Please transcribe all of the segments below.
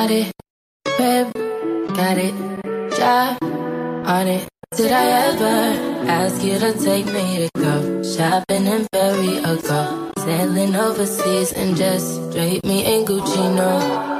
Body, crib, got it, job on it. Did I ever ask you to take me to go shopping in Perry or go sailing overseas and just drape me in Gucci? No.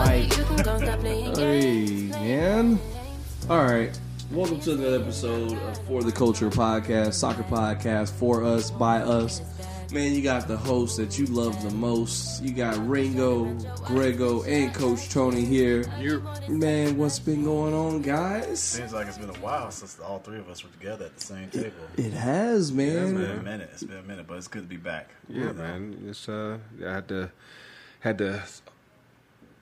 Mike, Boy, Mike. you can go stop playing Hey, man. All right. Welcome to another episode of For the Culture podcast, soccer podcast for us, by us. Man, you got the host that you love the most. You got Ringo, Grego, and Coach Tony here. Man, what's been going on, guys? Seems like it's been a while since all three of us were together at the same table. It has, man. It's been a minute. It's been a minute, but it's good to be back. Yeah, man. It's uh, I had to had to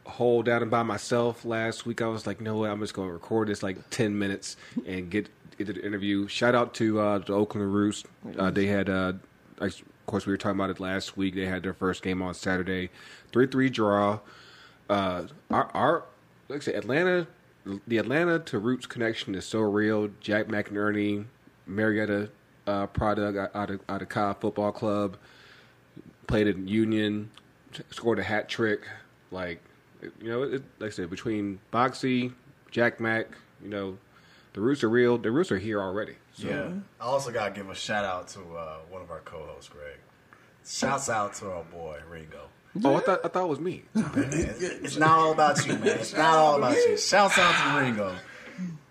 hold down and by myself last week. I was like, no, way, I'm just going to record this like ten minutes and get into the interview. Shout out to uh, the Oakland Roots. Uh, they had, uh, of course, we were talking about it last week. They had their first game on Saturday, three three draw. Uh, our, our like I said, Atlanta, the Atlanta to Roots connection is so real. Jack McInerney, Marietta uh, product out of out of Cobb Football Club played in Union, scored a hat trick. Like, you know, it, like I said, between Boxy, Jack Mack, you know, the roots are real. The roots are here already. So, Yeah. I also got to give a shout out to uh, one of our co-hosts, Greg. Shouts out to our boy Ringo. Oh, I thought I thought it was me. It's not all about you, man. It's not all about you. Shouts out to Ringo.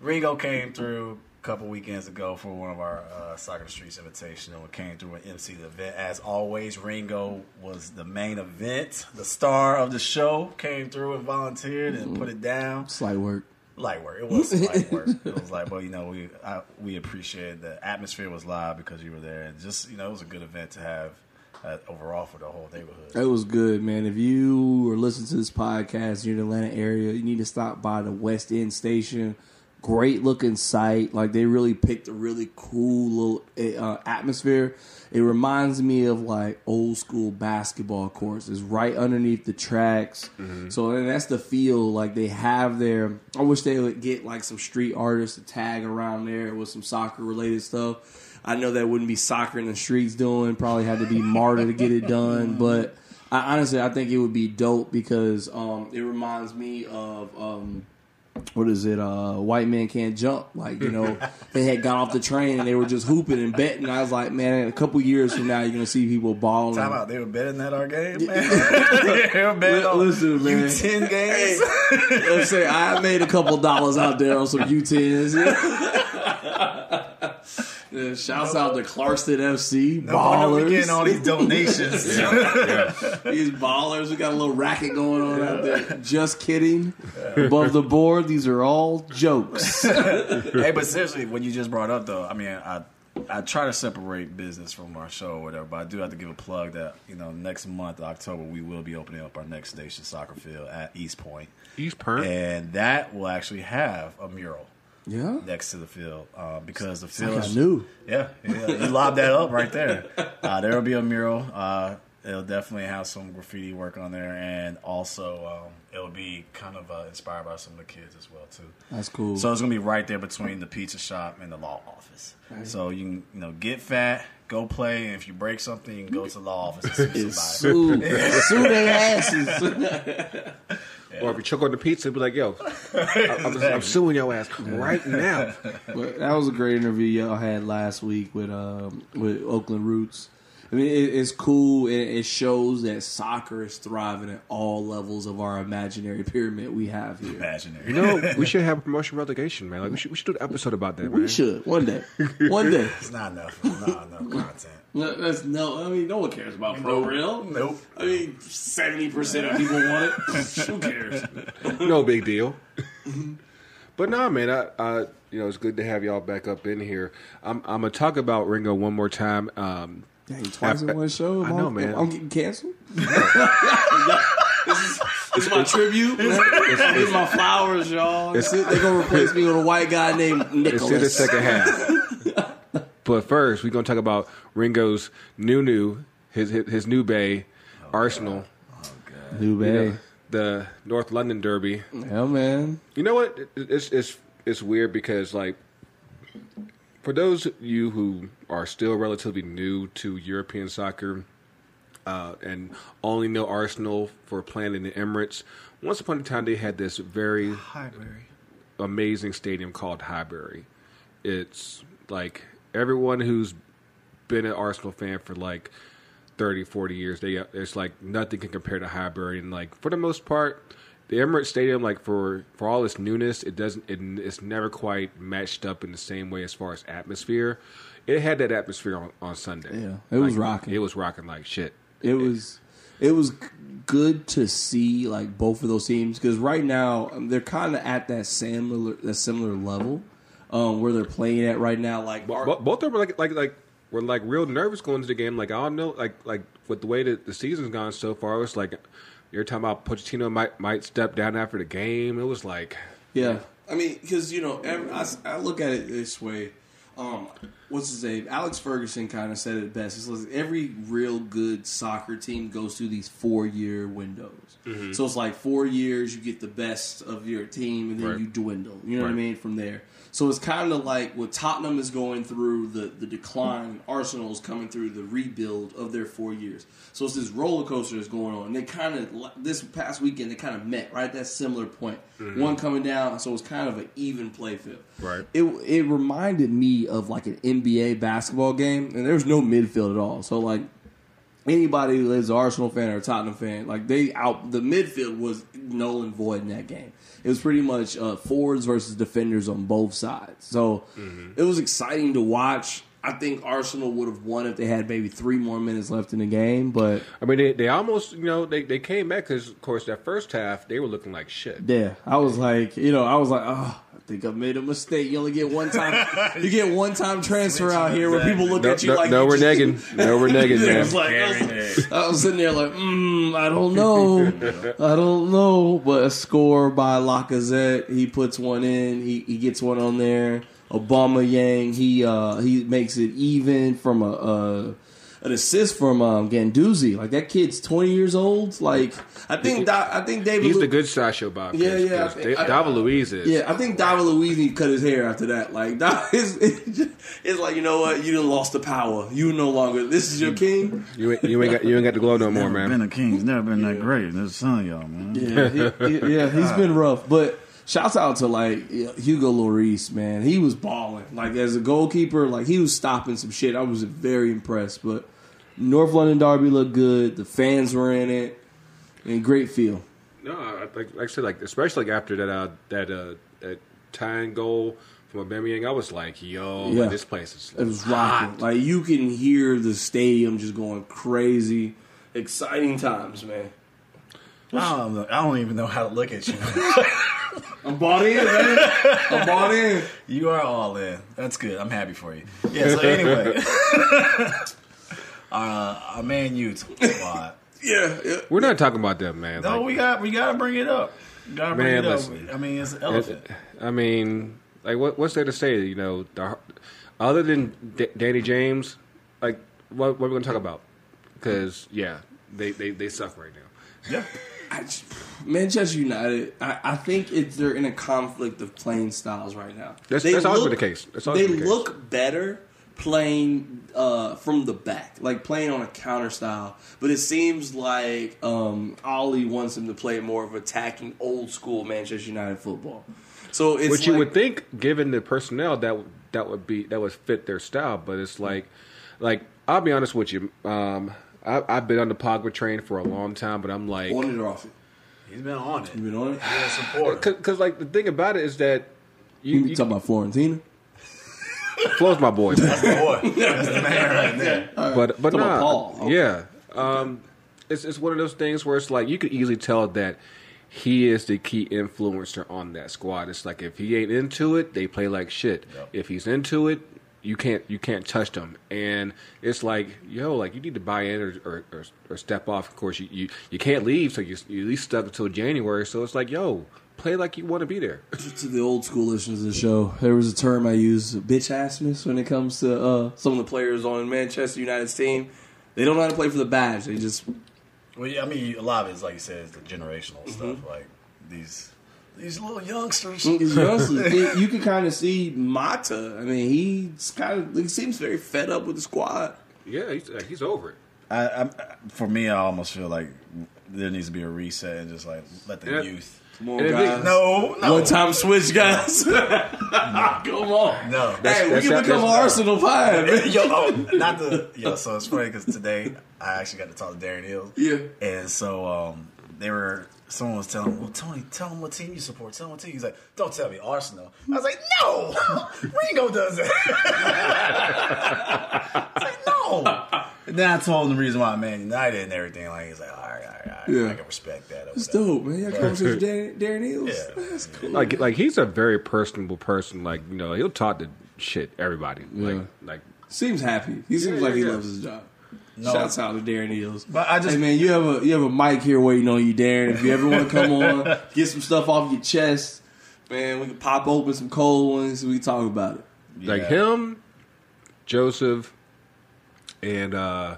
Ringo came through couple weekends ago for one of our uh, Soccer the Streets Invitational and we came through and MC the event. As always, Ringo was the main event, the star of the show. Came through and volunteered and put it down. Slight work. light work. It was light work. It was like, well, you know, we I, we appreciated the atmosphere was live because you were there, and just you know, it was a good event to have uh, overall for the whole neighborhood. It was good, man. If you are listening to this podcast, you're in the Atlanta area, you need to stop by the West End Station. Great looking site. Like they really picked a really cool little uh, atmosphere. It reminds me of like old school basketball courts. It's right underneath the tracks. So and that's the feel like they have there. I wish they would get like some street artists to tag around there with some soccer related stuff. I know that wouldn't be soccer in the streets doing. Probably had to be Marta to get it done. But I, honestly, I think it would be dope because um, it reminds me of um, what is it? Uh, White man can't jump. Like you know, they had got off the train and they were just hooping and betting. I was like, man, a couple years from now, you're gonna see people balling. Time out. They were betting at our game, man. they were betting on Listen, man. U10 games. Let's say I made a couple dollars out there on some U10s. Yeah, shouts out to Clarkston FC, No wonder we ballers. getting all these donations. These ballers, we got a little racket going on out there. Just kidding. Above the board, these are all jokes. hey, but seriously, what you just brought up though, I mean, I I try to separate business from our show or whatever, but I do have to give a plug that you know next month, October, we will be opening up our next station soccer field at East Point, East Perm. and that will actually have a mural Yeah. next to the field uh, because the field. is new. Yeah, yeah, you lob that up right there. Uh, there will be a mural. Uh, it'll definitely have some graffiti work on there, and also um, it'll be kind of uh, inspired by some of the kids as well too. That's cool. So it's gonna be right there between the pizza shop and the law office. So you can you know get fat, go play, and if you break something, you can go to the law office and sue somebody. sue, sue their asses. Or if you choke on the pizza, be like, yo, I, I'm, I'm suing your ass right now. But that was a great interview y'all had last week with um, with Oakland Roots. I mean, it, it's cool. It, it shows that soccer is thriving at all levels of our imaginary pyramid we have here. Imaginary. You know, we should have a promotion relegation, man. Like we should we should do an episode about that, man. We should one day. One day. it's not enough. Not enough content. No, That's no. I mean, no one cares about pro real. Nope. I mean, seventy percent of people want it. Who cares? no big deal. but nah, man, I, I, you know, it's good to have y'all back up in here. I'm, I'm gonna talk about Ringo one more time. Um, Dang, twice in one show. I know, I'm- man. I'm getting canceled. this is It's my tribute. It's, my flowers, y'all. They're gonna replace me with a white guy named Nicholas. It's in the second half. but first, we're gonna talk about Ringo's new new his his, his new bay oh, Arsenal, New you know, Bay. the North London Derby. Yeah, man. You know what? It's it's it's weird because like for those of you who are still relatively new to European soccer uh, and only know Arsenal for playing in the Emirates, once upon a time they had this very Highbury. amazing stadium called Highbury. It's like everyone who's been an Arsenal fan for like 30, 40 years, they it's like nothing can compare to Highbury. And like for the most part, the Emirates Stadium, like for for all its newness, it doesn't it, it's never quite matched up in the same way as far as atmosphere. It had that atmosphere on, on Sunday. Yeah, it was rocking. It was rocking like shit. It was it was good to see like both of those teams because right now um, they're kind of at that similar that similar level um, where they're playing at right now. Like Bar- Bo- both of them were like like like were like real nervous going into the game. Like I don't know, like like with the way that the season's gone so far, it's like you're talking about Pochettino might might step down after the game. It was like Yeah, I mean, because you know, every, I, s- I look at it this way. Um, what's his name? Alex Ferguson kind of said it best. It's like every real good soccer team goes through these four year windows. So it's like four years, you get the best of your team, and then Right. you dwindle. You know what I mean? From there. So it's kind of like what Tottenham is going through the, the decline. Arsenal is coming through the rebuild of their four years. So it's this roller coaster that's going on. And they kind of this past weekend they kind of met right at that similar point. Mm-hmm. One coming down, so it's kind of an even play field. Right. It it reminded me of like an NBA basketball game, and there's no midfield at all. So like anybody who is an Arsenal fan or a Tottenham fan, like they out the midfield was null and void in that game. It was pretty much uh, forwards versus defenders on both sides. So it was exciting to watch. I think Arsenal would have won if they had maybe three more minutes left in the game, but I mean they they almost you know they they came back because of course that first half they were looking like shit. yeah, I was like, you know, I was like, oh, think I made a mistake. You only get one time, you get one time transfer out here where people look No, at you no, like no we're negging, no we're negging, man. it's like, I was- I was sitting there like, mm, I don't know, I don't know. But a score by Lacazette, he puts one in, he, he gets one on there. Aubameyang, he uh, he makes it even from a, a an assist from um, Guendouzi. Like that kid's twenty years old. Like I think Da- I think David. He's Lu- the good Sasha Bob. Yeah, yeah, I think- I- David Luiz is. yeah, I think David Luiz need to cut his hair after that. Like, that is, it's, it's like you know what? You done lost the power. You no longer. This is your king. You ain't, you ain't got you ain't got the glow no more, Never man. been a king. He's never been that great. There's some of y'all, man. Yeah, he, he- yeah, he's been rough. But shouts out to like Hugo Lloris, man. He was balling. Like as a goalkeeper, like he was stopping some shit. I was very impressed. But North London Derby looked good. The fans were in it. And great feel. No, I- like, like I said, like especially like after that uh, that uh, that tying goal from Aubameyang, I was like, yo, Yeah. this place is It was hot. rocking. Like you can hear the stadium just going crazy. Exciting times, man. I don't, know, I don't even know how to look at you. I'm bought in, man. I'm bought in. you are all in. That's good. I'm happy for you. Yeah. So anyway, uh, our man U squad. Yeah, yeah. We're not talking about them, man. No, Like, we got we got to bring it up. Got to bring Man, it up. I mean, it's an it- elephant. I mean, like, what, what's there to say? You know, the, other than D- Danny James, like, what, what are we going to talk about? Because yeah, they, they they suck right now. yeah. I Manchester United, I, I think it's they're in a conflict of playing styles right now. That's- that's always been the case. They the case. look better playing uh, from the back, like playing on a counter style. But it seems like um, Ollie wants them to play more of attacking, old school Manchester United football. So it's Which you would think, given the personnel, that would- that would be that would fit their style. But it's like, like I'll be honest with you. Um, I, I've been on the Pogba train for a long time, but I'm like, on it or off it. He's been on it. You been on it? Yeah, supporter. because like the thing about it is that you, You, you talking about Florentina? Flo's my boy, man. Boy, that's the man right there. but but Talking nah, Paul. Okay. yeah. Um, it's it's one of those things where it's like you could easily tell that he is the key influencer on that squad. It's like if he ain't into it, they play like shit. Yep. If he's into it, you can't you can't touch them, and it's like yo, like you need to buy in or or, or, or step off. Of course, you, you you can't leave, so you you at least stuck until January. So it's like yo, play like you want to be there. to the old school listeners of the show, there was a term I use, bitch assness, when it comes to uh, some of the players on Manchester United's team. They don't know how to play for the badge. They just Well, yeah, I mean, a lot of it is like you said, it's the generational stuff. Like these these little youngsters. Youngsters, you can kind of see Mata. I mean, he's kind of he seems very fed up with the squad. Yeah, he's like, he's over it. I, I, for me, I almost feel like there needs to be a reset and just like let the Yeah. youth. Come on, guys. No, no, One time switch, guys. Come on. no. Hey, we can become that's- Arsenal five. man. yo, oh, not the yo. So it's funny because today I actually got to talk to Darren Eales. Yeah. And so um, they were. Someone was telling, well, Tony, tell him what team you support. Tell him what team. He's like, don't tell me Arsenal. I was like, no, Ringo does it. I was like, no. And then I told him the reason why Man United and everything. Like he's like, all right, all right, all right. Yeah. I can respect that. or That's whatever. dope, man. You got conversation with Darren, Darren Eales. Yeah. That's cool. Like like he's a very personable person. Like you know, he'll talk to shit everybody. Yeah. Like like Seems happy. He seems Yeah, like he yeah. loves his job. No. Shouts out to Darren Eales. But I just- hey man, you have a you have a mic here waiting on you, Darren. If you ever want to come on, get some stuff off your chest, man, we can pop open some cold ones. We can talk about it. like Yeah. him, Joseph, and uh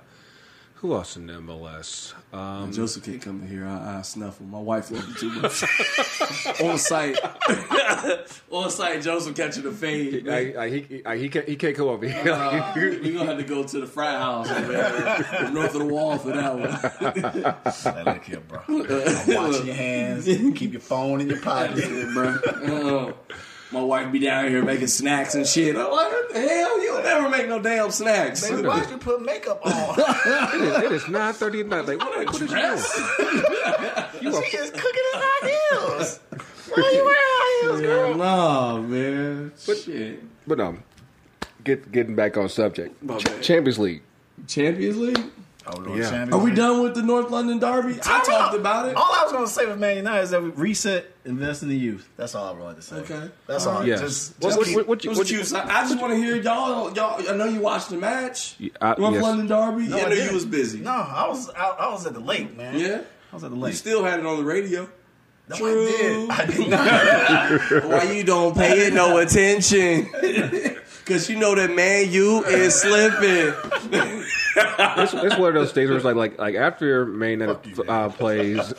who else in MLS? Um, Joseph can't come in here. I, I snuff him. My wife loves him too much. on site, on site, Joseph catching the fade. I, I, he, I, he can't he can't come over here. Uh, we gonna have to go to the frat house over there, north of the wall for that one. Like, look here, bro. I'm watching your hands. Keep your phone in your pocket. Bro. Uh, my wife be down here making snacks and shit. I'm like, what the hell? You'll never make no damn snacks. Baby, why'd you put makeup on? it is, it is nine thirty at night. Like what, what is you doing? You are she is cooking his high heels. Why you wearing high heels, girl? no, man. shit. But um, get getting back on subject. Ch- Champions League. Champions League? Oh, we're Yeah. champions. Are we done with the North London Derby? I talked about it. All I was going to say with Man United is that we reset, invest in the youth. That's all I wanted to say. Okay. That's All all. right. Yeah. Just, What- just what- what- what you- was what you- cute. I just want to hear y'all. Y'all, I know you watched the match. Yeah, I- North yes. London Derby. No, I I know you didn't. was busy. No, I was I, I was at the lake, man. Yeah. I was at the lake. You still had it on the radio. no, True. I did. I did not. Why you don't pay it no attention? Cause you know that man, you is slipping. it's, it's one of those things where it's like like like after your main Fuck you, uh, plays,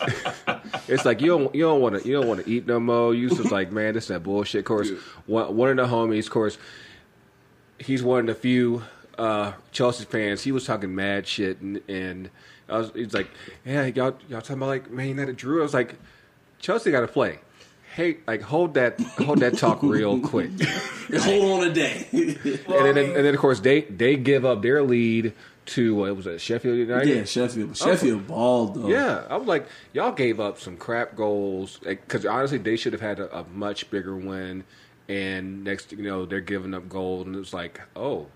it's like you don't you don't want to you don't want to eat no more. You just like man, this is that bullshit. Course, one, one of the homies, course, he's one of the few uh, Chelsea fans. He was talking mad shit, and, and I was he's like, yeah, y'all y'all talking about like Man United drew. I was like, Chelsea got to play. Hey, like hold that hold that talk real quick. Hold on a day. and then and then of course they they give up their lead to what was it Sheffield United? yeah, Sheffield. Sheffield balled though. Yeah, I was like, y'all gave up some crap goals eh, because honestly, they should have had a, a much bigger win. And next, you know, they're giving up goals, and it's like, oh,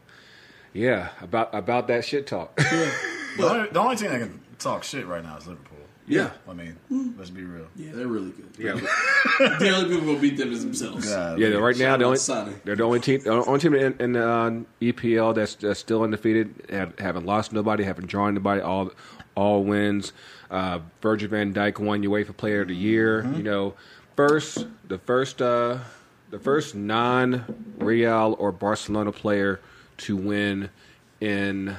yeah, about about that shit talk. the, only, the only team that can talk shit right now is Liverpool. Yeah, I mean, let's be real. Yeah, they're really good. yeah, The only people gonna beat them is themselves. God, yeah. Right now, the only Sonny. they're the only team, the only team in, in uh, EPL that's, that's still undefeated, have, haven't lost nobody, haven't drawn nobody, all all wins. Uh, Virgil Van Dijk won UEFA Player of the Year. You know, first the first uh, the first non Real or Barcelona player to win in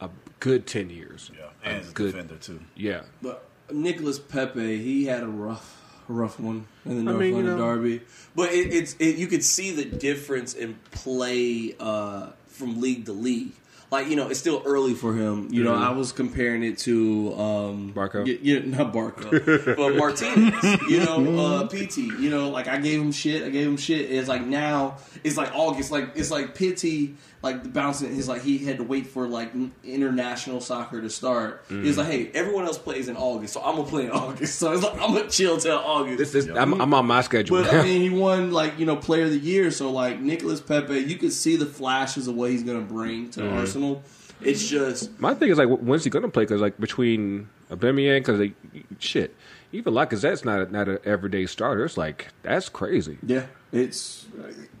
a good ten years. Yeah, and he's a good, defender too. yeah. But Nicolas Pepe, he had a rough, rough one in the I North mean, you London know- Derby. But it, it's it, you could see the difference in play uh, from league to league. Like you know, it's still early for him. You know, I was comparing it to um, Barco? Yeah, yeah, not Barco, but Martinez. You know, uh, Pity. You know, like I gave him shit. I gave him shit. It's like now it's like August. Like it's like Pity. Like the bouncing, he's like he had to wait for like international soccer to start. He's mm. like, hey, everyone else plays in August, so I'm gonna play in August. So it's like I'm gonna chill till August. This is I'm, I'm on my schedule. But I mean, he won like you know Player of the Year. So like Nicolas Pepe, you could see the flashes of what he's going to bring to mm. Arsenal. It's just My thing is like, when's he gonna play? Because like between Aubameyang, because like shit, even Lacazette's not a, not an everyday starter. It's like that's crazy. yeah, It's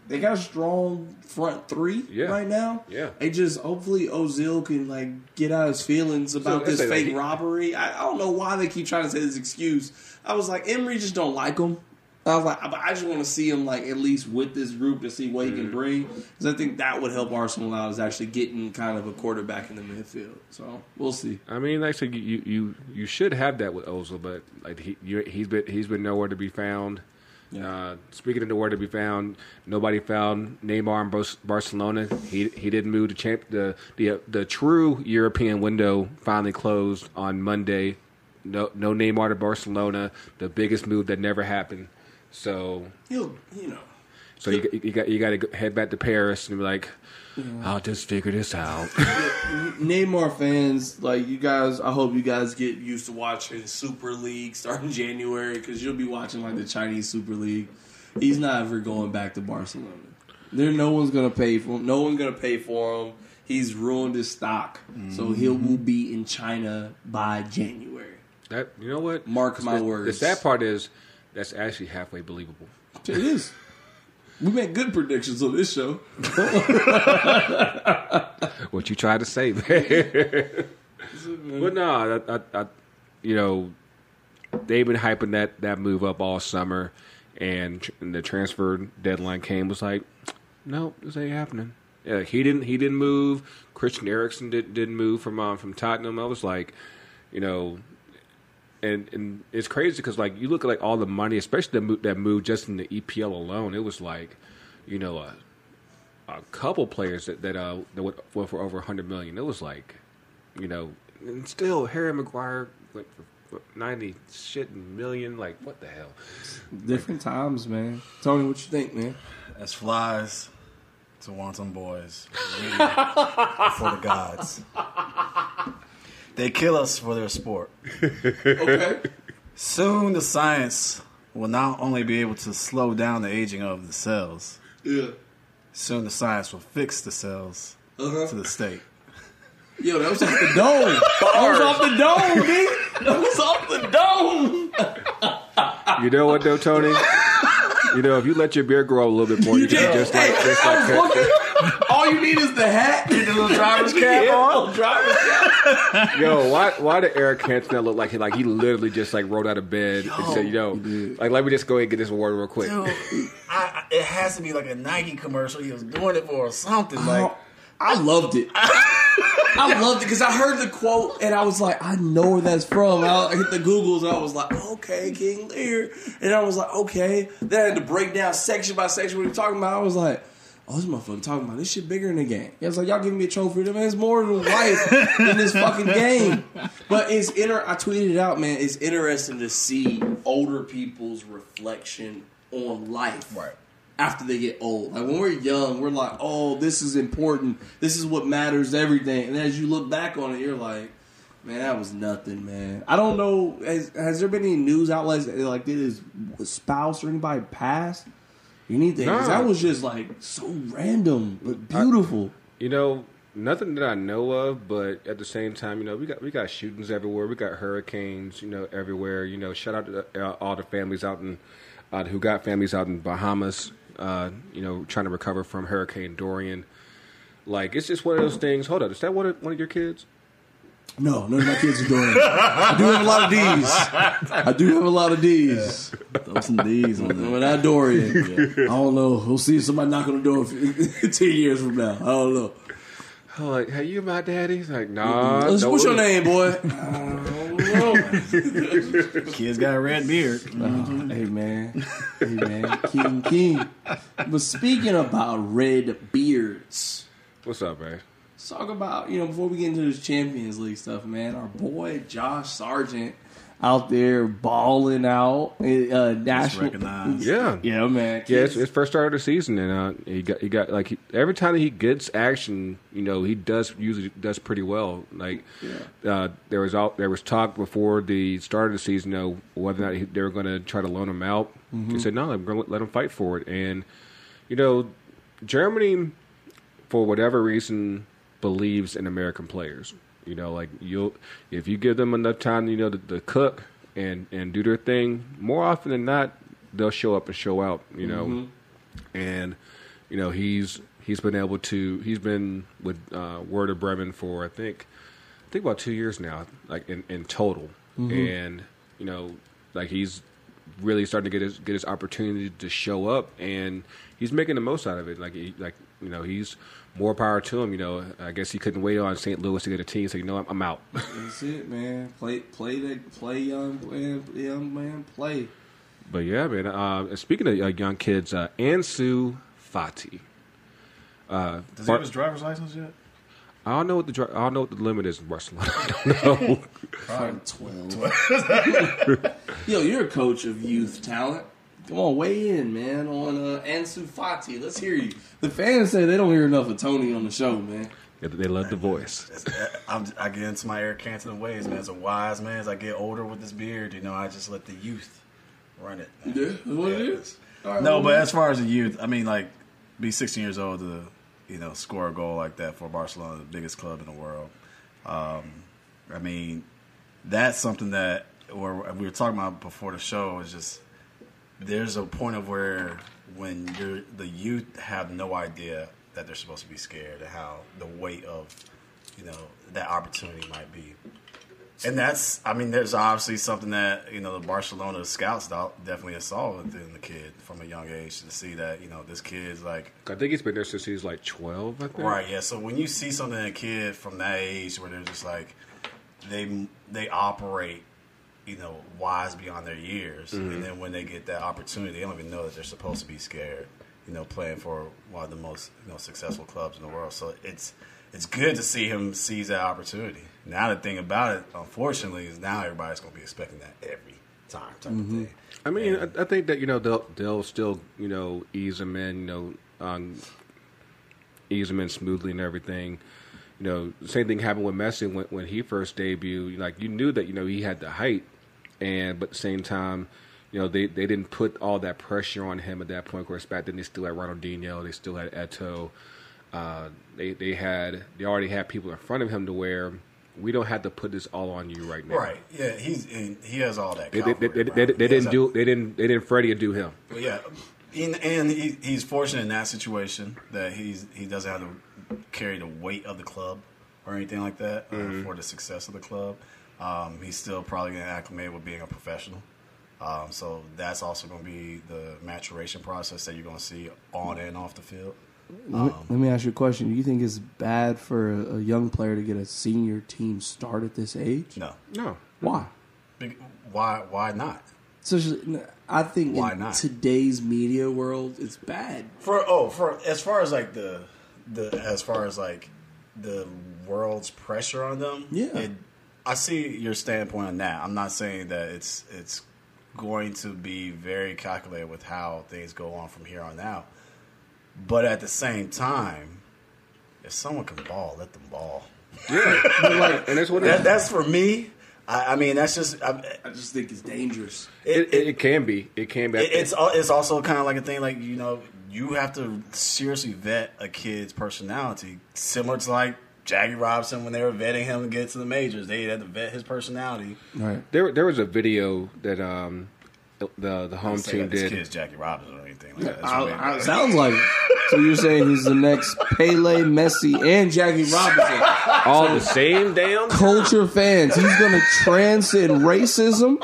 they got a strong front three Yeah. right now. Yeah. They just hopefully Ozil can like get out his feelings about I this like, fake he- robbery. I, I don't know why they keep trying to say this excuse. I was like, Emery just don't like him. I was like, but I just want to see him like at least with this group to see what he Mm-hmm. can bring because I think that would help Arsenal out is actually getting kind of a quarterback in the midfield. So we'll see. I mean, actually, you you you should have that with Ozil, but like he you, he's been he's been nowhere to be found. Uh, speaking of nowhere to be found, nobody found Neymar in Barcelona. He he didn't move. The champ the the the true European window finally closed on Monday. No no Neymar to Barcelona. The biggest move that never happened. So He'll, you know, so you you got you got to head back to Paris and be like, I'll just figure this out. Neymar fans, like you guys, I hope you guys get used to watching Super League starting January because you'll be watching like the Chinese Super League. He's not ever going back to Barcelona. There, no one's gonna pay for him. No one's gonna pay for him. He's ruined his stock, so he mm-hmm. will be in China by January. That you know what? Mark my the, words. The sad part is that's actually halfway believable. It is. We make good predictions on this show. What you tried to say there. but no, I, I, I, you know, they've been hyping that, that move up all summer, and, and the transfer deadline came was like, no, this ain't happening. Yeah, he didn't he didn't move. Christian Eriksen did, didn't move from um, from Tottenham. I was like, you know, and and it's crazy because like you look at like all the money, especially the move, that move just in the EPL alone, it was like, you know, a, a couple players that that uh that went, went for over hundred million. It was like, you know, and still Harry Maguire went for, for ninety shit million. Like what the hell? Different times, man. Tell me what you think, man? As flies to wanton boys waiting for the gods. They kill us for their sport. Okay. Soon the science will not only be able to slow down the aging of the cells, yeah. soon the science will fix the cells Uh-huh. to the state. Yo, that was off the dome. That was off the dome, dude. That was off the dome. You know what though, Tony? you know if you let your beard grow a little bit more, you, can just like just like was cut- looking. All you need is the hat. Get the little driver's cap on. Little driver's cap. Yo, why why did Eric Cantona look like he like he literally just like rolled out of bed and said, "Yo, like let me just go ahead and get this award real quick." Dude, I, I, it has to be like a Nike commercial he was doing it for or something. Like, I loved it. I loved it because I heard the quote and I was like, I know where that's from. I hit the Googles and I was like, okay, King Lear. And I was like, okay. Then I had to break down section by section what he talking about. I was like, oh, this motherfucker talking about this shit bigger than the game. It was like, y'all giving me a trophy. Man, it's more than life in this fucking game. But it's inter. I tweeted it out, man. It's interesting to see older people's reflection on life right. after they get old. Like when we're young, we're like, "Oh, this is important. This is what matters. Everything." And as you look back on it, you're like, "Man, that was nothing, man." I don't know. Has, has there been any news outlets that, like did his spouse or anybody pass? Anything? Nah. that was just like so random but beautiful. You know, nothing that I know of, but at the same time, you know, we got we got shootings everywhere. We got hurricanes, you know, everywhere. You know, shout out to the, uh, all the families out in uh, who got families out in Bahamas. Uh, you know, trying to recover from Hurricane Dorian. Like it's just one of those things. Hold up, is that one of, one of your kids? No, none of my kids are doing it. I do have a lot of D's. I do have a lot of D's. Throw some D's on there. When I Dorian, I don't know. We'll see if somebody knock on the door ten years from now. I don't know. I'm like, hey, you my daddy? He's like, nah. What's, what's your worry. name, boy? I don't know. Kid's got a red beard. Uh-huh. hey man, hey man, King King. But speaking about red beards, What's up, man? Let's talk about you know before we get into this Champions League stuff, man. Our boy Josh Sargent out there balling out. Uh, national, recognized. Yeah. yeah, man. Yeah, it's Kids- his first start of the season, and uh, he got he got like he, every time he gets action, you know, he does usually does pretty well. Like uh, there was all there was talk before the start of the season, you know, whether or not he, they were going to try to loan him out. He said, "No, I'm going to let him fight for it." And you know, Germany, for whatever reason, believes in American players. You know, like you'll if you give them enough time, you know, to, to cook and and do their thing. More often than not, they'll show up and show out. You know, and you know he's he's been able to he's been with uh, Werder Bremen for I think I think about two years now, like in, in total, and you know like he's really starting to get his get his opportunity to show up, and he's making the most out of it. Like he, like you know he's more power to him. You know I guess he couldn't wait on St. Louis to get a team, so you know I'm, I'm out. That's it, man. Play, play that, play young man, young man, play. But yeah, man. Uh, speaking of uh, young kids, uh, Ansu Fati. Uh, Does he Bar- have his driver's license yet? I don't know what the dri- I don't know what the limit is in Barcelona. I don't know. Probably twelve. Yo, you're a coach of youth talent. Come on, weigh in, man, on uh, Ansu Fati. Let's hear you. The fans say they don't hear enough of Tony on the show, man. they, they love the voice. I'm, I get into my Eric Cantona ways, man. As a wise man, as I get older with this beard, you know, I just let the youth run it. man. Yeah, that's what it is. All right, No, but as far as the youth, I mean, like, be 16 years old to, you know, score a goal like that for Barcelona, the biggest club in the world. Um, I mean, that's something that, or we were talking about before the show, is just there's a point of where when you're the youth have no idea that they're supposed to be scared and how the weight of, you know, that opportunity might be. And that's, I mean, there's obviously something that you know the Barcelona scouts definitely saw within the kid from a young age to see that you know this kid's like I think he's been there since he was like twelve. I think. right, yeah. So when you see something in a kid from that age where they're just like they they operate, you know, wise beyond their years, and then when they get that opportunity, they don't even know that they're supposed to be scared. You know, playing for one of the most you know successful clubs in the world. So it's it's good to see him seize that opportunity. Now the thing about it, unfortunately, is now everybody's going to be expecting that every time type of thing. I mean, I, I think that you know they'll they'll still you know ease him in, you know, um, ease him in smoothly and everything. You know, same thing happened with Messi when when he first debuted. Like you knew that you know he had the height, and but at the same time, you know they, they didn't put all that pressure on him at that point. Of course, back then they still had Ronaldinho, they still had Eto'o. Uh, they they had they already had people in front of him to where we don't have to put this all on you right now. Right? Yeah, he's he he has all that. They, they, they, they, didn't a- do they didn't they didn't Freddy Adu him. Yeah, and, and he, he's fortunate in that situation that he's he doesn't have to carry the weight of the club or anything like that uh, for the success of the club. Um, he's still probably going to acclimate with being a professional. Um, so that's also going to be the maturation process that you're going to see on and off the field. Let let me ask you a question. Do you think it's bad for a, a young player to get a senior team start at this age? No, No, Why? Big- why why not? So I think Why in not? today's media world, it's bad. For oh, for as far as like the the as far as like the world's pressure on them, Yeah. It, I see your standpoint on that. I'm not saying that it's it's going to be very calculated with how things go on from here on out. But at the same time, if someone can ball, let them ball. yeah, like, and that's what That, it, that's for me. I, I mean, that's just I, I just think it's dangerous. it, it, it can be. It can be. It- it's it's also kind of like a thing like you know you have to seriously vet a kid's personality, similar to like Jackie Robinson when they were vetting him to get to the majors. They had to vet his personality. Right. there. There was a video that um the the home team that did. kid's Jackie Robinson or anything like that. That's I, I, sounds like it. So you're saying he's the next Pele, Messi, and Jackie Robinson. All the same damn. Culture fans. He's going to transcend racism.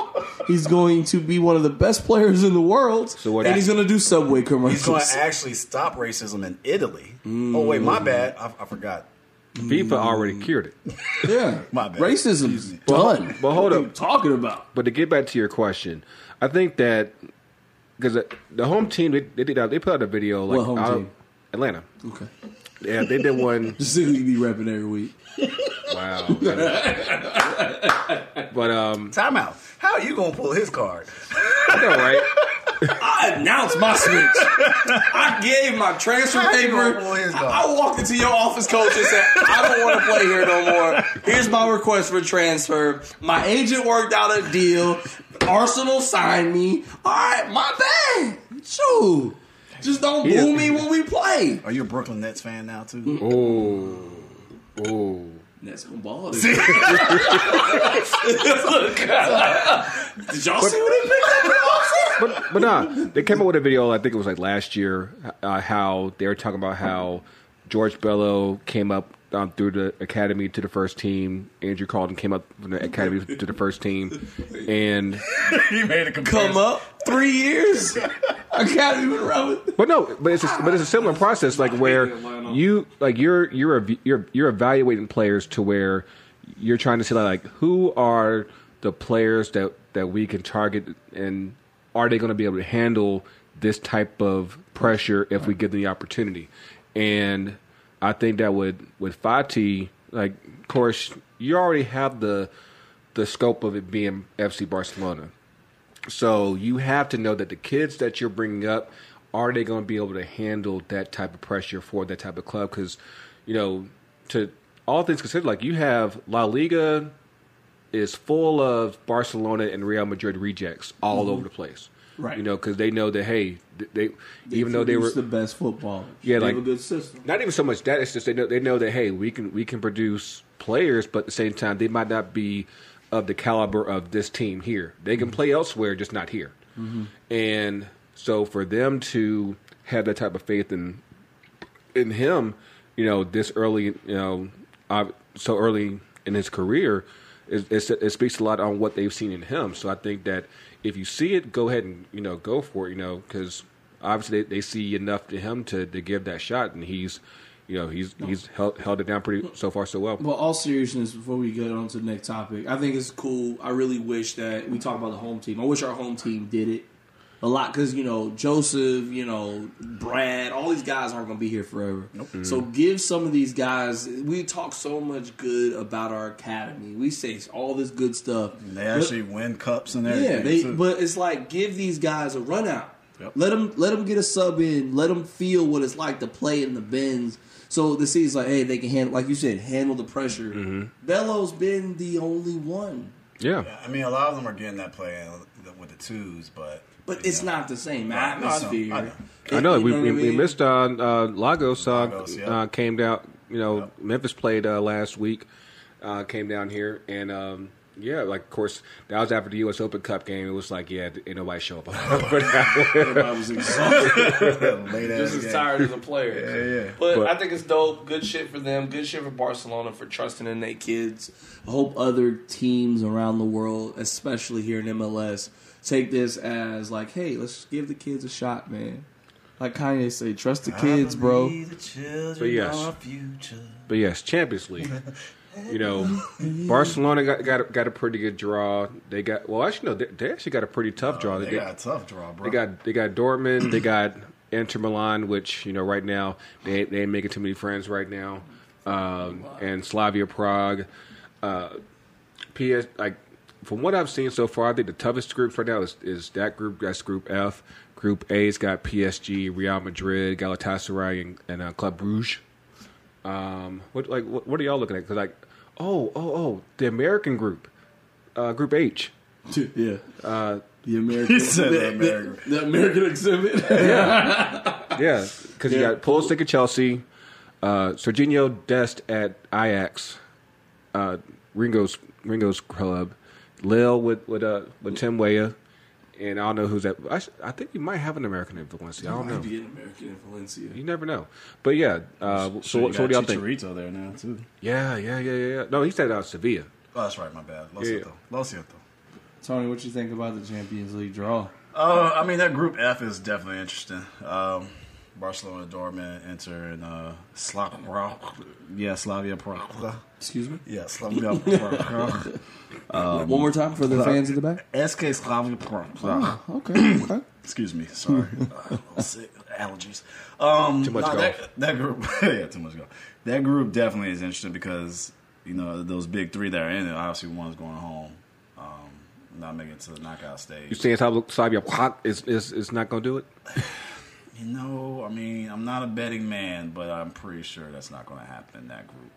He's going to be one of the best players in the world. So what- and he's going to do Subway commercials. He's going to actually stop racism in Italy. Oh wait, my bad. I, I forgot. FIFA already cured it. yeah. My bad. Racism's done. but hold What are you up. talking about? But to get back to your question, I think that because the home team they, they did out, they put out a video like What home out- team? Atlanta. Okay. Yeah, they did one. Just who you be rapping every week. Wow. but um, Timeout. How are you going to pull his card? I know, right? I announced my switch. I gave my transfer How you paper. gonna pull his I, card? I walked into your office coach and said, I don't want to play here no more. Here's my request for transfer. My agent worked out a deal. Arsenal signed me. All right, my bad. Shoot. Just don't boo me when we play. Are you a Brooklyn Nets fan now too? Oh, oh. That's gonna ball. Did y'all see what he picked up in the offseason? but but nah, they came up with a video. I think it was like last year. Uh, how they were talking about how George Bello came up um, through the academy to the first team. Andrew Carleton came up from the academy to the first team, and he made a comparison. Come up three years. I can't even run with. But no, but it's a, but it's a similar process, like where you like you're you're ev- you're you're evaluating players to where you're trying to say like who are the players that that we can target and are they going to be able to handle this type of pressure if we give them the opportunity? And I think that with with Fati, like of course you already have the the scope of it being FC Barcelona. So you have to know that the kids that you're bringing up are they going to be able to handle that type of pressure for that type of club? Because you know, to all things considered, like you have La Liga is full of Barcelona and Real Madrid rejects all mm-hmm. over the place. Right. You know, because they know that hey, th- they, even though they were the best football, Yeah, they like- have a good system. not even so much that it's just they know they know that hey we can we can produce players but at the same time they might not be of the caliber of this team here. They can mm-hmm. play elsewhere just not here. Mm-hmm. And so for them to have that type of faith in in him you know this early you know so early in his career it, it, it speaks a lot on what they've seen in him. So i think that if you see it go ahead and you know go for it you know because obviously they, they see enough to him to, to give that shot, and he's, you know, he's he's held, held it down pretty so far so well. Well, all seriousness, before we get on to the next topic, I think it's cool. I really wish that we talk about the home team. I wish our home team did it a lot because you know Joseph, you know Brad, all these guys aren't going to be here forever. So give some of these guys. We talk so much good about our academy. We say all this good stuff. They actually win cups and Yeah, everything. they, too. but it's like give these guys a run out. Yep. Let them let them get a sub in. Let them feel what it's like to play in the Benz. So the city's like, hey, they can handle, like you said, handle the pressure. Mm-hmm. Bello's been the only one, Yeah, Yeah, I mean, a lot of them are getting that play with the twos, but but it's not the same Right. No, I know, atmosphere. I know. I know. We, You we, what I we missed uh, uh, Lagos. Uh, Lagos, yeah. uh, came down. You know, Yep. Memphis played uh, last week. Uh, came down here, and yeah, like of course that was after the U.S. Open Cup game. It was like, yeah, ain't nobody show up for. I was exhausted. late just as game. tired as a player. Yeah, yeah. But, But- I think it's dope. Good shit for them. Good shit for Barcelona for trusting in their kids. I hope other teams around the world, especially here in MLS, take this as like, hey, let's give the kids a shot, man. Like Kanye say, trust the kids, bro. The But yes. are our future. But yes, Champions League. You know, Barcelona got got a, got a pretty good draw. They got well, actually no, they, they actually got a pretty tough draw. Oh, They got a tough draw, bro. They got they got Dortmund, they got Inter Milan, which you know right now they ain't- they ain't making too many friends right now, um, and Slavia Prague. Uh, PS like from what I've seen so far, I think the toughest groups right now is, is that group. That's Group F. Group A's got PSG, Real Madrid, Galatasaray, and, and uh, Club Brugge. Um, what like what, what are y'all looking at? Because like, oh oh oh, the American group, uh, Group H. yeah. Uh, The American, He said the, the American. the, the American exhibit. Yeah, yeah, because you Yeah. got Pulisic at Chelsea, uh, Serginho Dest at Ajax, uh, Ringo's Ringo's club, Lille with with uh, with Tim Weah, and I don't know who's that. at. I think you might have an American influence. I don't Might know. be an American in Valencia. You never know. But yeah, uh, so, Sure, so you what got do y'all think? Chicharito there now too. Yeah, yeah, yeah, yeah. yeah. No, he said out Sevilla. Oh, that's right. My bad. Lo Yeah. siento. Lo siento. Tony, what do you think about the Champions League draw? Uh, I mean, that Group F is definitely interesting. Um, Barcelona, Dortmund, Inter, and uh, Slavia. Yeah, Slavia Prague. Excuse me. Yeah, Slavia Prague. One more time for the fans in the back. SK Slavia Prague. Okay. okay. Excuse me, sorry. uh, sick, allergies. Um, Too much nah, golf. That, that group, yeah, too much golf. That group definitely is interesting because you know those big three that are in it. Obviously, one's going home, um, not making it to the knockout stage. You saying Slavia Slavia Prague is is is not going to do it? You know, I mean, I'm not a betting man, but I'm pretty sure that's not going to happen in that group.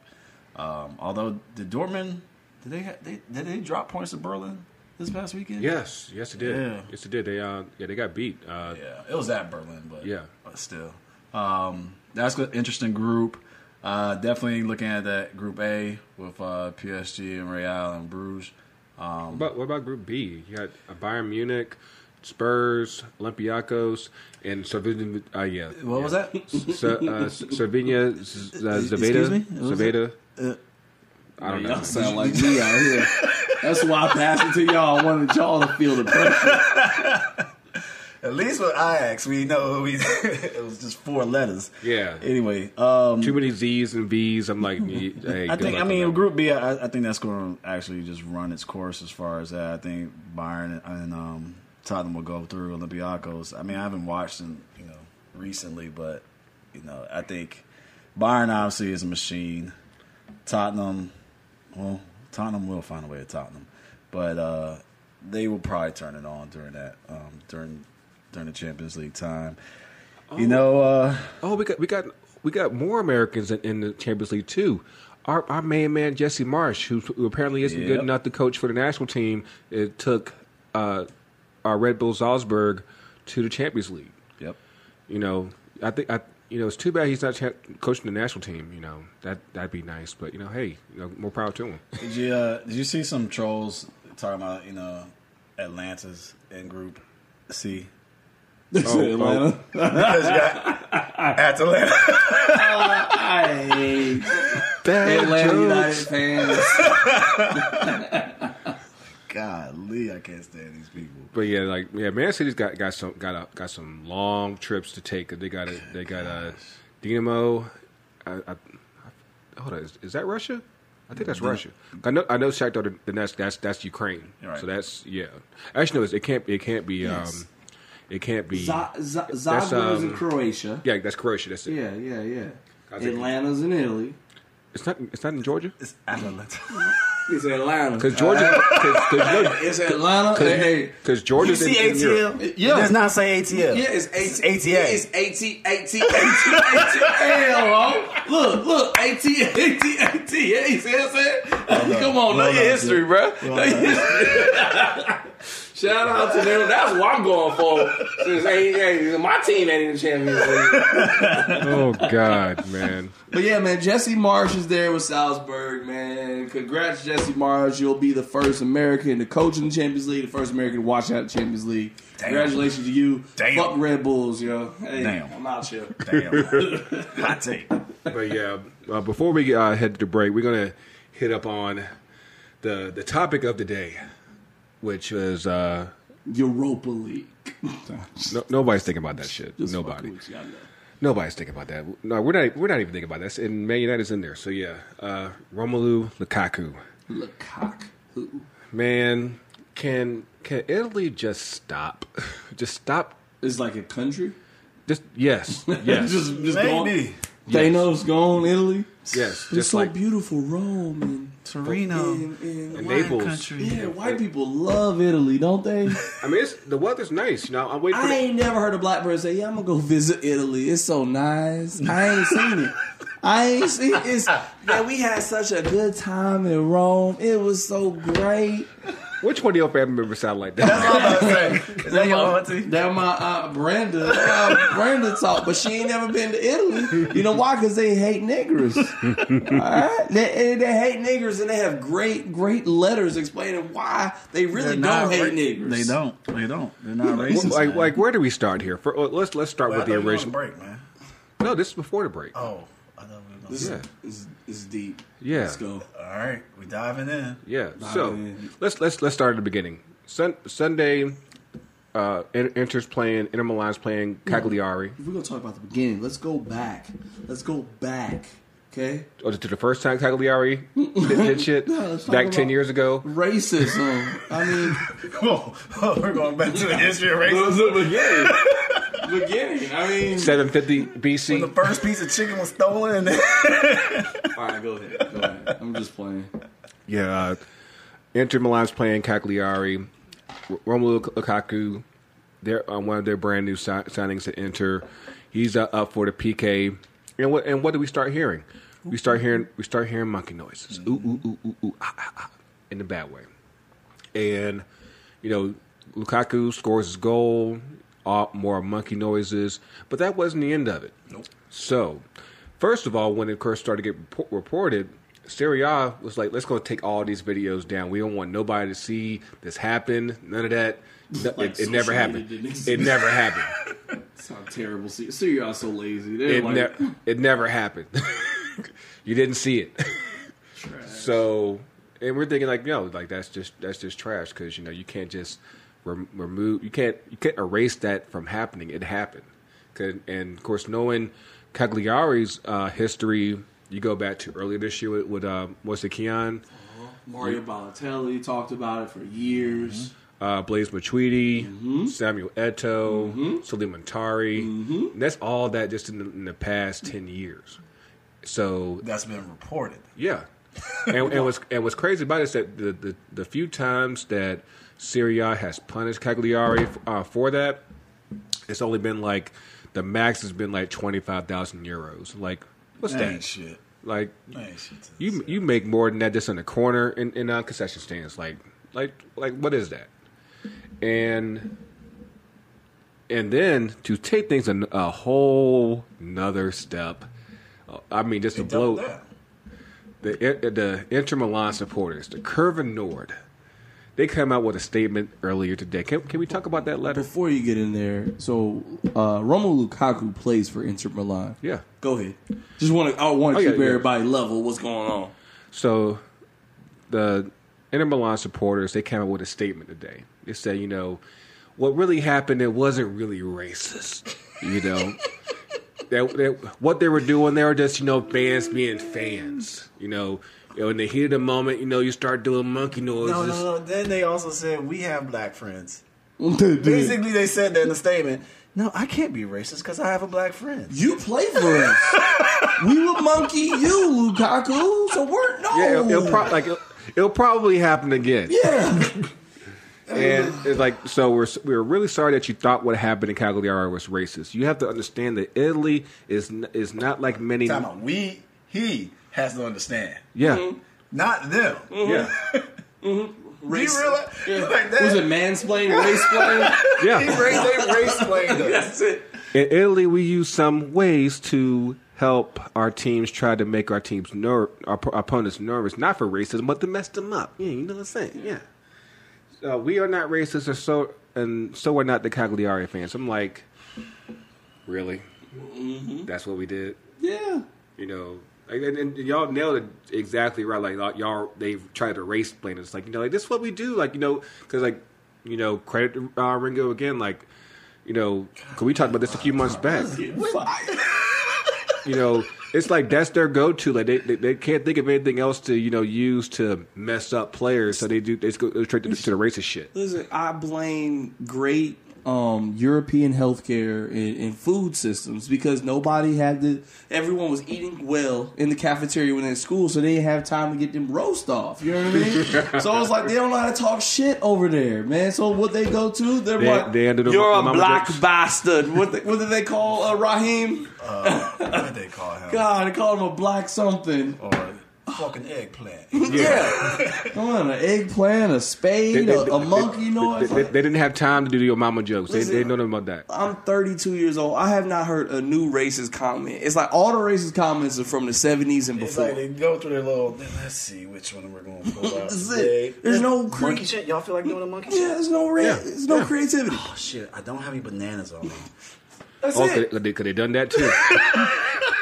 Um, although, did Dortmund did they, they did they drop points to Berlin this past weekend? Yes, yes, it did. Yeah. Yes, it did. They uh, yeah, they got beat. Uh, Yeah, it was at Berlin, but Yeah. but still, um, that's an interesting group. Uh, definitely looking at that Group A with uh, PSG and Real and Bruges. Um, But what about Group B? You got uh, Bayern Munich, Spurs, Olympiacos, and Sardinia. Uh, yeah, What was that? Sa- uh, Sardinia, Z- Excuse me? What Zaveda. Uh, I don't know. Y'all sound like me out here. That's why I passed it to y'all. I wanted y'all to feel the pressure. At least with Ajax, we know we it was just four letters. Yeah. Anyway, um, Too many Z's and V's. I'm like, hey, I good think luck I mean. Group B. I, I think that's going to actually just run its course as far as that. I think Bayern and um, Tottenham will go through Olympiacos. I mean, I haven't watched them, you know, recently, but you know, I think Bayern obviously is a machine. Tottenham, well, Tottenham will find a way to Tottenham, but uh, they will probably turn it on during that um, during during the Champions League time. You know, uh, Oh, we got we got we got more Americans in, in the Champions League too. Our our main man Jesse Marsch, who, who apparently isn't good enough to coach for the national team, it took uh, our Red Bull Salzburg to the Champions League. yep. You know, I think I you know it's too bad he's not cha- coaching the national team. You know that that'd be nice, but you know, hey, you know, more power to him. Did you uh, did you see some trolls talking about you know Atlanta's in Group C? This is Oh, Atlanta. Because you got Atlanta. I hate Atlanta United fans. Golly, I can't stand these people. But yeah, like yeah, Man City's got got some got a, got some long trips to take. They got a, they got a Dynamo. I, I, I, hold on, is, is that Russia? I think that's Russia. I know I know Shakhtar. Then that's that's that's Ukraine. Right. So that's yeah. Actually, no, it can't it can't be Yes. um, it can't be. Z- Z- Zagreb's in um, Croatia. Yeah, that's Croatia. That's it. Yeah, yeah, yeah. Atlanta's in Italy. It's not it's not in Georgia It's Atlanta. It's Atlanta. because Georgia because you know, It's Atlanta. Hey, because You see in, in Europe. ATL? Yeah. It does not say ATL. yeah, it's It's AT, ATA. Yeah, it's AT, AT, AT, AT. Look, look, AT, AT, AT. Yeah, you see what I'm saying? Come on, know your history, bro. Well Know your history. Shout out to them. That's what I'm going for. Since hey, hey, my team ain't in the Champions League. Oh God, man. But yeah, man, Jesse Marsch is there with Salzburg, man. Congrats, Jesse Marsch. You'll be the first American to coach in the Champions League, the first American to watch out the Champions League. Damn. Congratulations to you. Damn. Fuck Red Bulls, yo. Hey, Damn. I'm out here. Damn. Hot take. But yeah, uh, before we uh, head to the break, we're gonna hit up on the the topic of the day, which is uh, Europa League. no, nobody's thinking about that shit. Just Nobody, you, nobody's thinking about that. No, we're not. We're not even thinking about that. And Man United's in there, so yeah. Uh, Romelu Lukaku, Lukaku. man, can can Italy just stop? just stop. It's like a country. Just yes, yes, just just gone. Maybe. Thanos gone, Italy. yes. But it's Just so like beautiful, Rome and Torino. and, and, And Naples. Yeah, white people love Italy, don't they? I mean, it's, the weather's nice. You know, I'm waiting for. I the- ain't never heard a black person say, "Yeah, I'm gonna go visit Italy. It's so nice." I ain't seen it. I ain't seen it. It's, man, we had such a good time in Rome. It was so great. Which one of your family members sound like that? That's what I'm about to say. Is that your auntie? That my aunt Brenda. Uh, Brenda talk, but she ain't never been to Italy. You know why? Because they hate niggers. All right, they, they hate niggers, and they have great, great letters explaining why they really They're don't not hate ra- niggers. They don't. They don't. They're not racist. like, man. like, where do we start here? For, uh, let's let's start Well, I with the thought you were on original. break, man. No, this is before the break. Oh, This Yeah. is, is, is deep. Yeah. Let's go. All right, we're diving in. Yeah. Nah, So man. let's let's let's start at the beginning. Sun, Sunday, uh, In- Inter's playing. Inter Milan's playing Cagliari. If we're gonna talk about the beginning, let's go back. Let's go back. Okay. Or to the first time Cagliari did, did shit No, back ten years ago. Racism. I mean, Whoa, we're going back to the history of the, racism. the beginning. beginning. I mean, Seven fifty When BC. the first piece of chicken was stolen, all right, go ahead. Go ahead. I'm just playing. Yeah. Uh, Inter Milan's playing Cagliari. R- Romelu Lukaku, they're on one of their brand new si- signings at Inter. He's uh, up for the PK. And what and what do we start hearing? We start hearing we start hearing monkey noises. Ooh ooh ooh ooh ooh ah, ah, ah, in the bad way. And you know, Lukaku scores his goal, uh, more monkey noises, but that wasn't the end of it. Nope. So, first of all, when it first started to get report- reported, Serie A was like, let's go take all these videos down. We don't want nobody to see this happen. None of that. No- Like it, it never happened. It never happened. Sound terrible. See, see y'all so lazy. It, like, ne- it never happened. You didn't see it. So, and we're thinking like, no, like that's just that's just trash because you know you can't just rem- remove, you can't you can't erase that from happening. It happened, and of course knowing Cagliari's uh, history, you go back to earlier this year with, with uh, what's it, Kean, Mario Balotelli talked about it for years. uh, Blaise Matuidi, Mm-hmm. Samuel Eto'o, Sulley Muntari. Mm-hmm. That's all that just in the, in the past ten years. So That's been reported. Yeah, and, and what's and what's crazy about it is that the the, the few times that Serie A has punished Cagliari uh, for that, it's only been like the max has been like twenty five thousand euros. Like what's That that? shit. Like That shit. you you make more than that just in the corner in, in uh, concession stands. Like like like what is that? And and then to take things a, a whole another step. I mean, just They to blow the the Inter Milan supporters, the Curva Nord, they come out with a statement earlier today. Can, can we talk about that letter? Before you get in there, so uh, Romelu Lukaku plays for Inter Milan. Yeah. Go ahead. Just want to. I want Oh, to yeah, keep yeah. everybody level. What's going on? So the Inter Milan supporters they came out with a statement today. They said, you know, what really happened it wasn't really racist. You know, that, that what they were doing they were just you know fans being fans. You know, you know, in the heat of the moment, you know, you start doing monkey noises. No, no, no. Then they also said we have black friends. Basically, Basically, they said that in the statement. No, I can't be racist because I have a black friend. you play for us. we would monkey you, Lukaku. So we're no. Yeah, it'll, it'll, pro- like, it'll, it'll probably happen again. yeah. And it's like, so we're we're really sorry that you thought what happened in Cagliari was racist. You have to understand that Italy is n- is not like many. Time out. We, he has to understand, Yeah, mm-hmm. not them. Mm-hmm. yeah, mm-hmm. Do you Race- realize? Like that? Was it mansplaining, race playing? He yeah. raised, they race played us. That's it. In Italy, we use some ways to help our teams try to make our teams ner- our op- opponents nervous, not for racism, but to mess them up. Yeah, you know what I'm saying? Yeah. Uh, we are not racist, or so, and so are not the Cagliari fans. I'm like, really? That's what we did. Yeah. You know, like, and, and y'all nailed it exactly right. Like y'all- y'all, they've tried to race blame It's Like you know, like this is what we do. Like you know, because like you know, credit to, uh, Ringo again. Like you know, 'cause we talked about this a few months back. You know, it's like that's their go-to. Like they, they they can't think of anything else to you know use to mess up players. So they do they go straight to, to the racist shit. Listen, I blame great um, European healthcare and, and food systems because nobody had the. Everyone was eating well in the cafeteria when in school, so they didn't have time to get them roast off. You know what I mean? so it's like they don't know how to talk shit over there, man. So what they go to, they're They- like, they ended up- "You're a black jokes." bastard." What, the, what did they call uh, Raheem? Uh, what did they call him? God, they called him a black something. Or fucking eggplant. Yeah, come on, an eggplant, a spade, a, a monkey They, noise. they- they didn't have time to do your mama jokes. They, Listen. they know nothing about that. I'm 32 years old. I have not heard a new racist comment. It's like all the racist comments are from the 70s and It's before. like they go through their little. Let's see which one we're going to pull out That's today. it. There's no cre- monkey shit. Y'all feel like doing a monkey yeah, there's no ra- Yeah. there's no Yeah. creativity. Oh shit! I don't have any bananas on me. That's Oh, it. could they, could they done that too?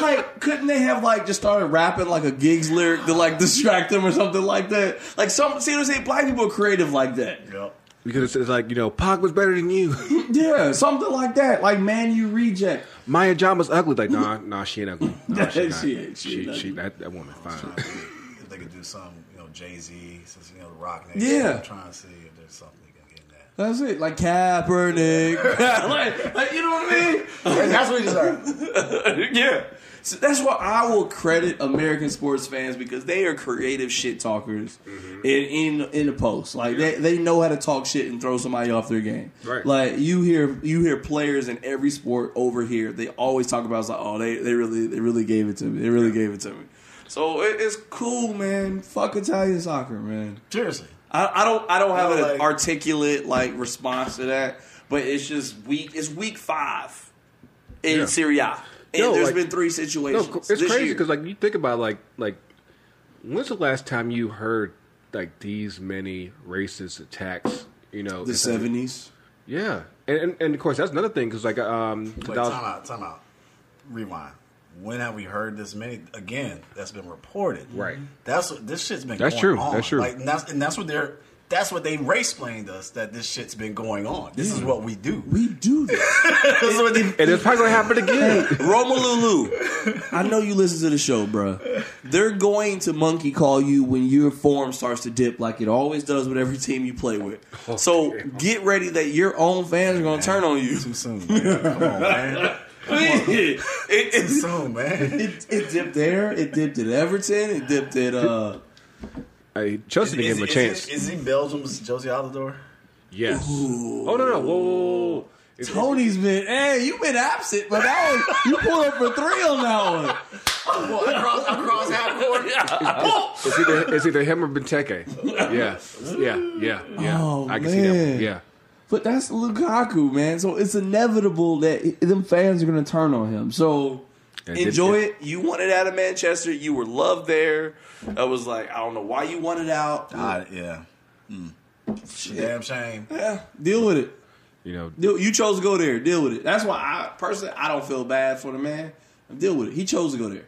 Like, couldn't they have like just started rapping like a gigs lyric to like distract them or something like that? Like some, see what I'm saying? Black people are creative like that. Yep. Because it's, it's like you know, Pac was better than you. Yeah, something like that. Like man, you reject. Maya Jama was ugly. Like nah, nah, she ain't ugly. Nah, She not. ain't- she She, ain't she, ugly. that, that woman fine. If they could do something, you know, Jay Z, since you know the Rock name. Yeah. I'm trying to see if there's something you can get in that. That's it. Like Kaepernick. like, like, you know what I mean? That's what he deserves. yeah. So that's why I will credit American sports fans because they are creative shit talkers Mm-hmm. in, in in the post. Like they, they know how to talk shit and throw somebody off their game. Right. Like you hear you hear players in every sport over here. They always talk about it's like oh they, they really they really gave it to me. They really gave it to me. So it, it's cool, man. Fuck Italian soccer, man. Seriously. I, I don't I don't have No, an like- articulate like response to that, but it's just week. It's week five in Yeah. Serie A, and No, there's like- been three No, situations. it's this crazy because like you think about like like When's the last time you heard like these many racist attacks? You know, The seventies. Yeah, and, and and of course that's another thing because like um, Wait, 2000 time out, time out. Rewind. When have we heard this many? Again, that's been reported. Right. That's what this shit's been. That's going true, On. that's true. Like, and that's and that's what they're. That's what they race explained us that this shit's been going on. This is what we do. We do this. This is and it's probably gonna happen again. Romalulu, I know you listen to the show, bruh. They're going to monkey call you when your form starts to dip, like it always does with every team you play with. So get ready that your own fans are going to turn on you. Too soon. Man. Come on, man. it, it, Too soon, man. it, it dipped there. It dipped at Everton. It dipped at uh. Hey, Chelsea didn't give him a chance. Is, he Belgium's Jozy Altidore? yes. Oh no no whoa whoa whoa. whoa. Is, Tony's been. Hey, you've been absent, but that was you pulled up for three on that one. Well, across, across half court. it's either it's either him or Benteke. Yeah yeah yeah yeah. Oh, I can see that. man. One. Yeah. But that's Lukaku, man. So it's inevitable that them fans are going to turn on him. So And did- enjoy it. You wanted out of Manchester. You were loved there. I was like, I don't know why you wanted out. Ah, yeah. Mm. Damn shame. Yeah, deal with it. You know. Deal, you chose to go there. Deal with it. That's why I personally I don't feel bad for the man. Deal with it. He chose to go there.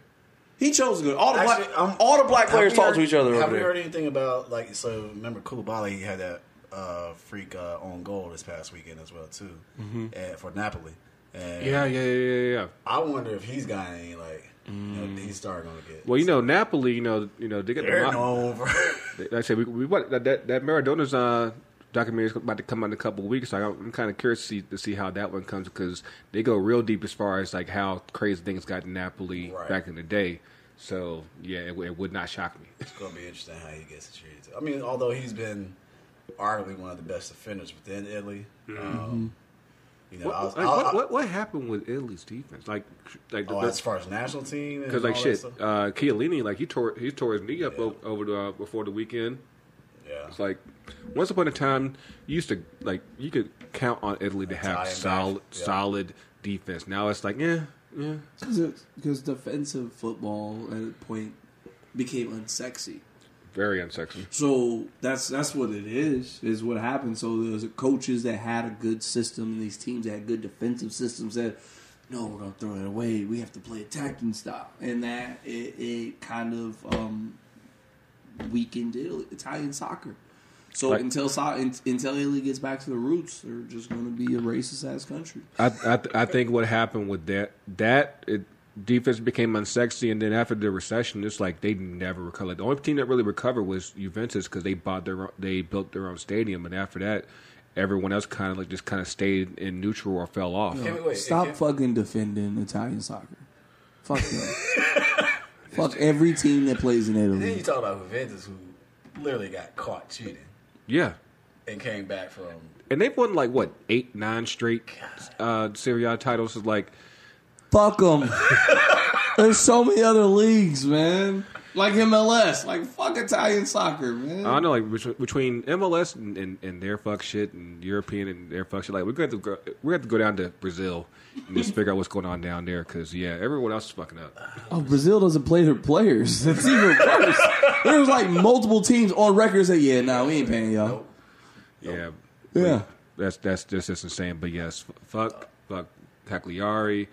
He chose to go. All the Actually, black, um, all the black players talk heard- to each other Have there. heard anything about like? So remember, Koulibaly he had that uh, freak uh, on goal this past weekend as well too, and for Napoli. And Yeah yeah yeah yeah yeah. I wonder if he's got any like you know, he's starting to get. Well, you know Napoli. You know you know they got they're the. known for. Like I said, we, we what that that, that Maradona's uh, documentary is about to come out in a couple of weeks. So I'm, I'm kind of curious to see, to see how that one comes because they go real deep as far as like how crazy things got in Napoli Right. back in the day. So yeah, it, would- it would not shock me. It's gonna be interesting how he gets treated. I mean, although he's been arguably one of the best defenders within Italy. Um, you know, I was, what, like, I- what, what what happened with Italy's defense? Like like oh, the, as far as national team, because like shit, uh, Chiellini like he tore he tore his knee up Yeah. over the, uh, before the weekend. yeah, It's like once upon a time, you used to like you could count on Italy to have solid yeah. solid defense. Now it's like yeah yeah. Because defensive football at a point became unsexy. Very unsexy. So that's that's what it is. Is what happened. So there's coaches that had a good system, and these teams that had good defensive systems said, "No, we're gonna throw it away. We have to play attacking style," and that it, it kind of um, weakened Italy, Italian soccer. So Right. until until Italy gets back to the roots, they're just going to be a racist ass country. I I, I think what happened with that that it, defense became unsexy, and then after the recession, it's like they never recovered. The only team that really recovered was Juventus because they bought their own, they built their own stadium, and after that, everyone else kind of like just kind of stayed in neutral or fell off. Can we- wait, Stop fucking defending Italian soccer. Fuck them. Fuck every team that plays in And then Italy. you talk about Juventus, who literally got caught cheating Yeah. and came back from. And they've won like what eight, nine straight uh, Serie A titles. Is like Fuck them. There's so many other leagues, man. Like MLS. Like fuck Italian soccer, man. I know, like between- MLS and, and, and their fuck shit and European and their fuck shit, like we're going to go, we have to go down to Brazil and just figure out what's going on down there because yeah, everyone else is fucking up. Oh, Brazil doesn't play their players. That's even worse. There was like multiple teams on record that "Yeah, nah, we ain't paying y'all." Yeah, Yeah. that's that's just just insane. But yes, fuck fuck Cagliari,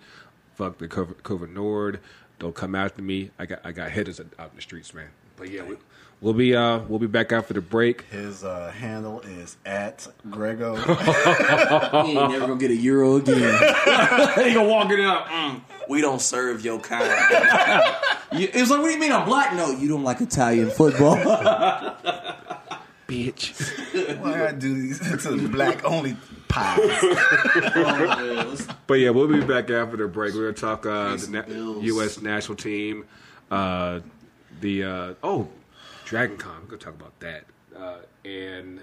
fuck the COVID, COVID Nord. Don't come after me. I got I got hitters out in the streets, man. But yeah, we, we'll be uh we'll be back after the break. His uh, handle is at Grego. He ain't never gonna get a euro again. he gonna walk it out. Mm, we don't serve your kind. You- it was like, what do you mean I'm black? No, you don't like Italian football. Bitch. Why I do these to the black only pies? But yeah, we'll be back after the break. We're gonna talk uh, the na- U.S. national team, uh, the uh, oh, Dragon Con. We're gonna talk about that, uh, and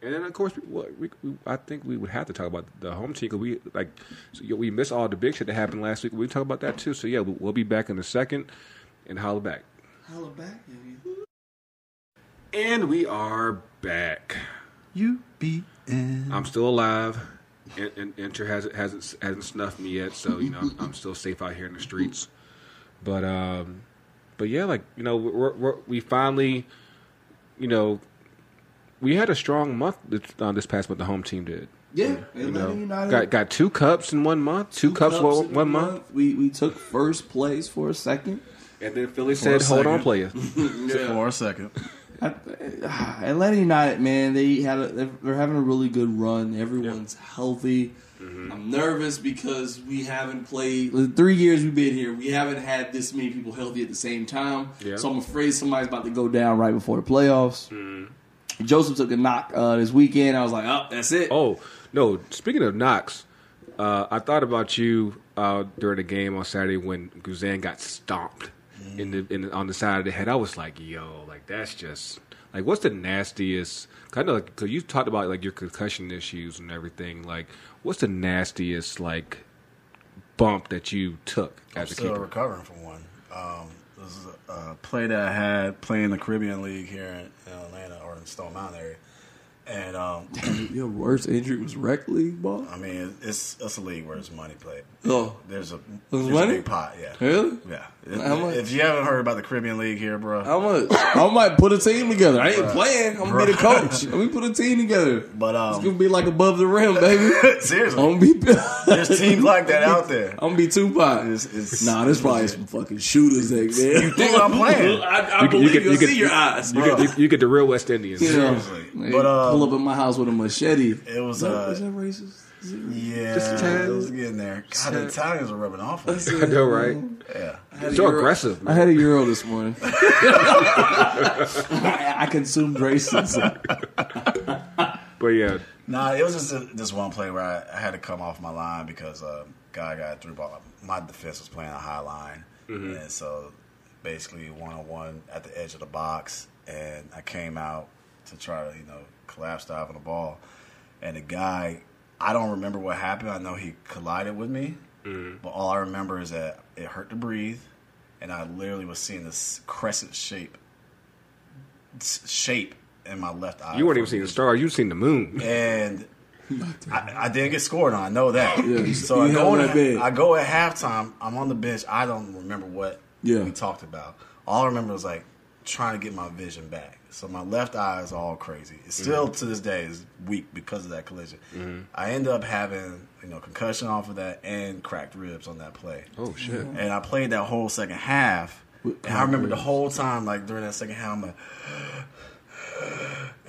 and then of course we, we, we I think we would have to talk about the home team because we like so, you we missed all the big shit that happened last week. We talk about that too. So yeah, we'll, we'll be back in a second and holla back. Holla back, baby. And we are back. You be in. I'm still alive. And, and Inter hasn't hasn't hasn't snuffed me yet, so you know I'm, I'm still safe out here in the streets. But um, but yeah, like you know, we're, we're, we finally, you know, we had a strong month this, uh, this past month. The home team did. Yeah, You Atlanta know, United got got two cups in one month. Two, cups, cups one, in one month. We we took first place for a second. And then Philly For said, "Hold on, second. player." For a second. I- Atlanta United, man, they had a, they're having a really good run. Everyone's healthy. Mm-hmm. I'm nervous because we haven't played the three years we've been here. We haven't had this many people healthy at the same time. Yeah. So I'm afraid somebody's about to go down right before the playoffs. Mm-hmm. Josef took a knock uh, this weekend. I was like, oh, that's it. Oh no! Speaking of knocks, uh, I thought about you uh, during the game on Saturday when Guzan got stomped in the, in on the side of the head. I was like, "Yo, like that's just like what's the nastiest?" Kind of like because you talked about like your concussion issues and everything. Like, what's the nastiest like bump that you took I'm as a still keeper? recovering from one. Um, this is a, a play that I had playing the Caribbean League here in, in Atlanta or in Stone Mountain area. And um, Your worst injury was rec league ball. I mean, it's it's a league where it's money played. Oh, There's a, There's there's a money? big pot, yeah. really? Yeah. How much? If you haven't heard about the Caribbean League here, bro, How much? I might put a team together. I ain't Bruh. playing. I'm gonna be the coach. Let me put a team together. but It's gonna um, be like above the rim, baby. seriously, I'm be. there's teams like that out there. I'm gonna be Tupac. It's, it's, Nah, there's probably some fucking shooters there, man. You think I'm playing? I, I You- you believe get- you. you get- see your eyes. You get, you, you get the real West Indians. You know, Seriously. they But, uh, pull up in my house with a machete. It was Is that, uh, is that racist? Is it racist? yeah, Just it was getting there. God, the Italians are rubbing off on you. I know, right? Yeah, I had a So Euro- aggressive. I had a euro this morning. I, I consumed racism. But yeah, Nah, it was just a, this one play where I, I had to come off my line because uh, guy got through ball. My defense was playing a high line, and so basically one on one at the edge of the box, and I came out to try to you know collapse off on the ball, and the guy. I don't remember what happened. I know he collided with me, mm-hmm. but all I remember is that it hurt to breathe, and I literally was seeing this crescent shape shape in my left eye. you weren't even seeing the this- stars. You seen the moon. and I, I didn't get scored on. I know that. Yeah, so I go, that in, big. I go at halftime. I'm on the bench. I don't remember what Yeah. we talked about. All I remember was like trying to get my vision back. So my left eye is all crazy. It's still mm-hmm. to this day is weak because of that collision. Mm-hmm. I end up having you know concussion off of that and cracked ribs on that play. Oh shit! And I played that whole second half. And I remember the whole time, like during that second half, I'm like,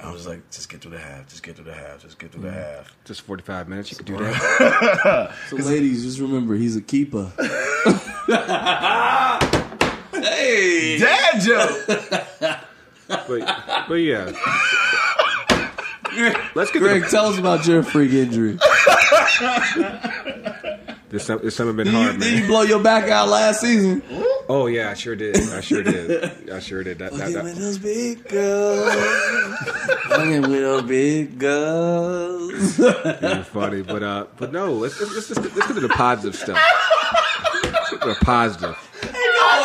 I was like, just get through the half, just get through the half, just get through the mm-hmm. half. Just forty five minutes. You could do that. So, ladies, just remember he's a keeper. hey, Dad joke. But but yeah. Let's get Greg, to tell us about your freak injury. the, this. This summer been Did you, hard, did you blow your back out last season? Oh yeah, I sure did. I sure did. I sure did. That, that, Fucking with that, those big girls. Fucking with those big girls. was funny. But uh, but no. Let's let's, let's, let's get to the positive stuff. The positive.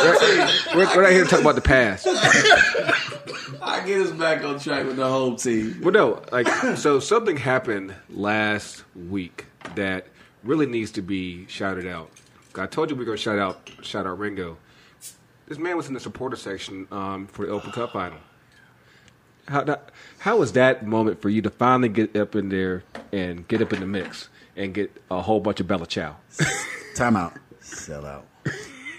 We're, we're, we're not here to talk about the past. I get us back on track with the whole team. But no, like so something happened last week that really needs to be shouted out. I told you we were gonna shout out shout out Ringo. This man was in the supporter section um, for the Open Cup final. How that, how was that moment for you to finally get up in there and get up in the mix and get a whole bunch of Bella Ciao? Time out. Sell out.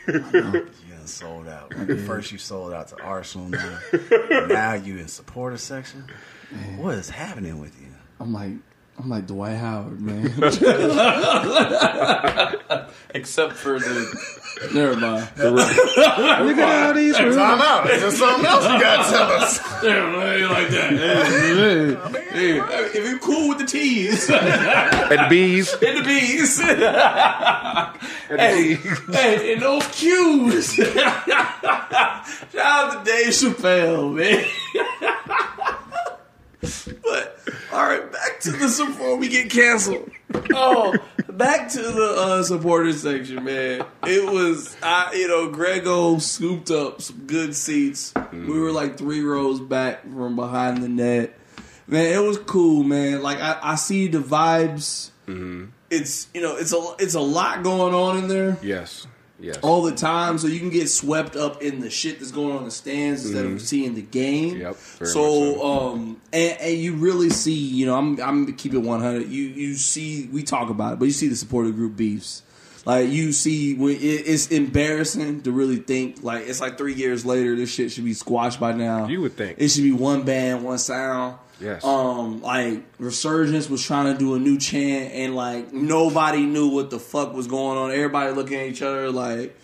sold out. First you sold out to Arsenal. Now, now you in supporter section. What is happening with you? I'm like, I'm like Dwight Howard, man. Except for the. Never mind. Look at all these Time out. Is there something else you got to tell us? Yeah, like that. Hey, hey, if you're cool with the T's and the B's. and the B's, hey, hey, and those Q's. Shout out to Dave Chappelle, man. but all right, back to the before we get canceled. Oh, back to the uh, supporters section, man. It was, I, you know, Grego scooped up some good seats. We were like three rows back from behind the net. Man, it was cool, man. Like I, I see the vibes. It's you know, it's a it's a lot going on in there. Yes. Yes. all the time, so you can get swept up in the shit that's going on in the stands instead of seeing the game. Mm-hmm. Yep, so, so. um, and, and you really see, you know, I'm I'm keeping 100. You you see, we talk about it, but you see the supporter group beefs. Like you see, when it, it's embarrassing to really think. Like it's like three years later, this shit should be squashed by now. You would think. it should be one band, one sound. Yes. Um, like Resurgence was trying to do a new chant, and like nobody knew what the fuck was going on. Everybody looking at each other like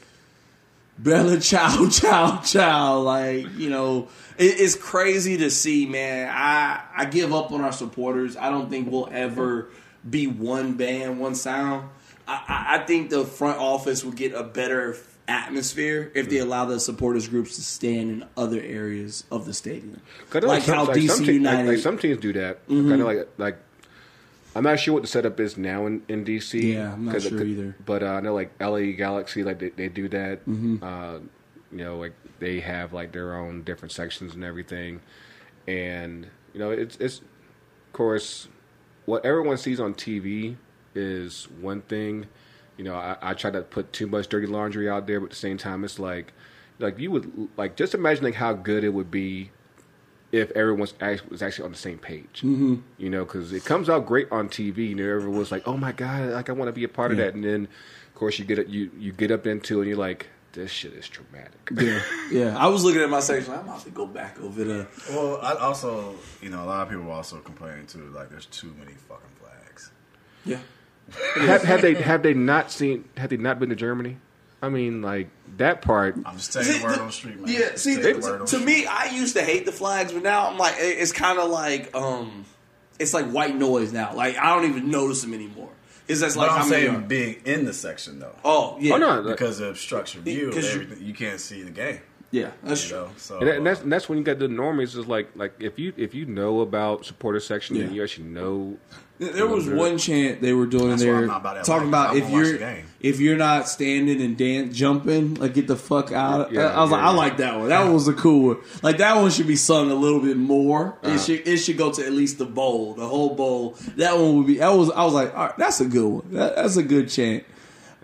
Bella Ciao Chow Chow. Like you know, it, it's crazy to see, man. I I give up on our supporters. I don't think we'll ever be one band, one sound. I, I, I think the front office will get a better atmosphere if they allow the supporters groups to stand in other areas of the stadium. Know like some- how like DC some te- United. Like, like some teams do that. Kind of like like. I'm not sure what the setup is now in, in DC. Yeah, I'm not sure either. But uh, I know like LA Galaxy, like they, they do that. Mm-hmm. Uh, you know, like they have like their own different sections and everything, and you know, it's it's of course what everyone sees on TV is one thing. You know, I, I try to put too much dirty laundry out there, but at the same time, it's like, like you would like just imagine like how good it would be if everyone was actually on the same page. Mm-hmm. You know, because it comes out great on TV. You know, everyone's like, "Oh my god, like I want to be a part of that," and then of course you get it, you you get up into it and you're like, "This shit is traumatic." yeah, yeah. I was looking at my section. I'm about to go back over the. Well, I also, you know, a lot of people are also complaining too. Like, there's too many fucking flags. Yeah, have, have they have they not seen? Have they not been to Germany? I mean, like that part. I'm just telling you See, the word the- on the street, man. Yeah, see, taking to, the to me, I used to hate the flags, but now I'm like, it's kind of like, um, it's like white noise now. Like I don't even notice them anymore. It's just But like I'm how saying being in the section though, Oh yeah, Oh no, like- because of structured view, everything you can't see the game. Yeah, that's You true. know, so And, that, and that's uh, and that's when you got the normies. Is like like if you if you know about supporter section and Yeah. you actually know. There was one chant they were doing That's there, I'm not about talking life. about I'm if you're if you're not standing and dance jumping, like get the fuck out. Yeah, I was like, yeah, I like that one. That one was a cool one. Like that one should be sung a little bit more. Uh-huh. It should it should go to at least the bowl, the whole bowl. That one would be. That was I was like, all right, that's a good one. That, that's a good chant.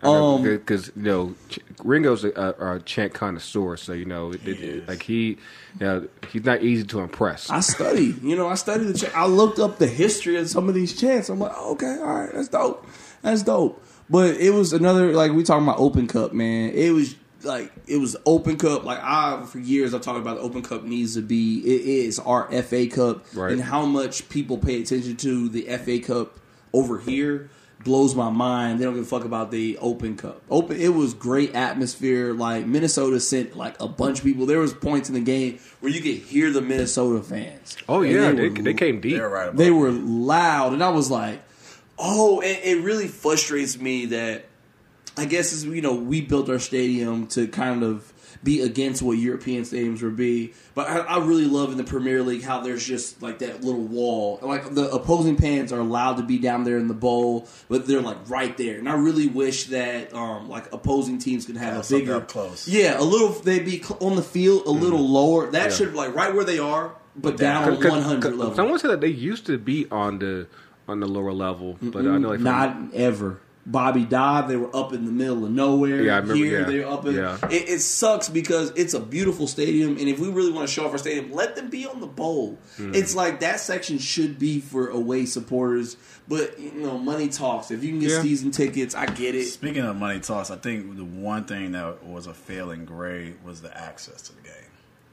Um, because you know Ringo's a, a, a chant connoisseur, so you know it, it- is. like he, you know, he's not easy to impress. I study, you know, I study the chant. I looked up the history of some of these chants. I'm like, okay, all right, that's dope. That's dope. But it was another like we talking about Open Cup, man. It was like it was Open Cup. Like I for years I've talked about the Open Cup needs to be it is our FA Cup Right. and how much people pay attention to the FA Cup over here blows my mind. They don't give a fuck about the Open Cup. Open it was great atmosphere. Like Minnesota sent like a bunch of people. There was points in the game where you could hear the Minnesota fans. oh yeah, they, were- they came deep. they're right. They were loud, and I was like, "Oh!" It, it really frustrates me that I guess is you know we built our stadium to kind of be against what European stadiums would be, but I, I really love in the Premier League how there's just like that little wall, like the opposing fans are allowed to be down there in the bowl, but they're like right there, and I really wish that um like opposing teams could have Yeah, a something bigger up close. yeah, a little. They'd be cl- on the field a little lower. That Yeah. should like right where they are, but down Cause- 'cause- one hundred 'cause level. Someone said that they used to be on the on the lower level, but I know like Not ever. Bobby Dodd, They were up in the middle of nowhere. Yeah, I remember- Here, yeah, they're up in. yeah. It, it sucks because it's a beautiful stadium, and if we really want to show off our stadium, let them be on the bowl. Hmm. It's like that section should be for away supporters, but you know, money talks. If you can get Yeah. season tickets, I get it. Speaking of money talks, I think the one thing that was a failing grade was the access to the game.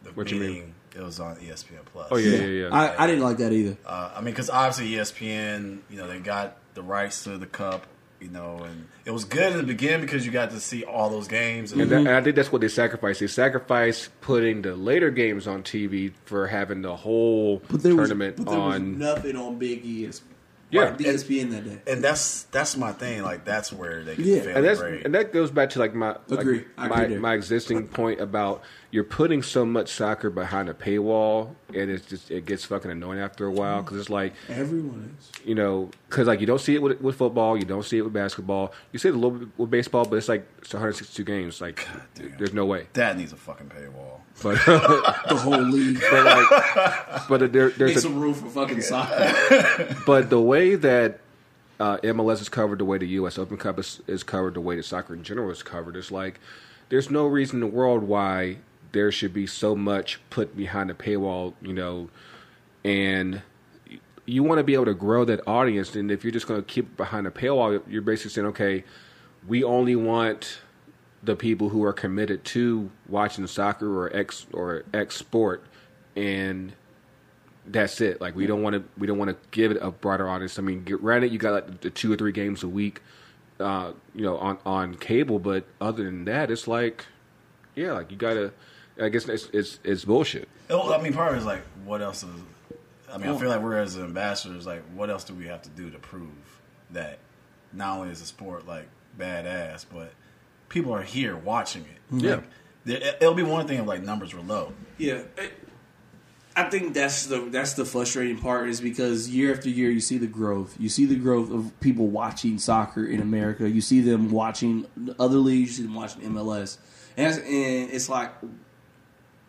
The What you mean? It was on ESPN Plus. Oh yeah, yeah, yeah. I, I didn't like that either. Uh, I mean, because obviously ESPN, you know, they got the rights to the cup, you know, and it was good in the beginning because you got to see all those games. And And, that, and I think that's what they sacrificed. They sacrificed putting the later games on TV for having the whole But there was, tournament but there was on. nothing on Big ESPN. Yeah. Right, ESPN that day. and that's that's my thing. Like that's where they get Yeah. fail and that's grade. and that goes back to like my like, Agree. I my agree my existing point about you're putting so much soccer behind a paywall and it's just it gets fucking annoying after a while because it's like Everyone is. you know because like you don't see it with, with football you don't see it with basketball you see it a little bit with baseball but it's like it's 162 games like damn. there's no way that needs a fucking paywall. But The whole league. but like but there, Make there's a, some room for fucking soccer. but the way that uh, MLS is covered the way the U.S. Open Cup is, is covered, the way the soccer in general is covered. It's like there's no reason in the world why there should be so much put behind a paywall, you know, and you want to be able to grow that audience. And if you're just going to keep behind a paywall, you're basically saying, okay, we only want the people who are committed to watching soccer or X or X sport, and that's it. Like we don't want to we don't want to give it a broader audience. I mean, granted, you got like the two or three games a week, uh, you know, on on cable, but other than that, it's like, yeah, like you gotta. I guess it's it's, it's bullshit. Well, I mean, part of it is like, what else is? I mean, I feel like we're as ambassadors. Like, what else do we have to do to prove that not only is the sport like badass, but people are here watching it? Mm-hmm. Yeah. Like, there- it'll be one thing if like numbers were low. Yeah, I think that's the that's the frustrating part is because year after year you see the growth. You see the growth of people watching soccer in America. You see them watching other leagues. You see them watching MLS, and it's, and it's like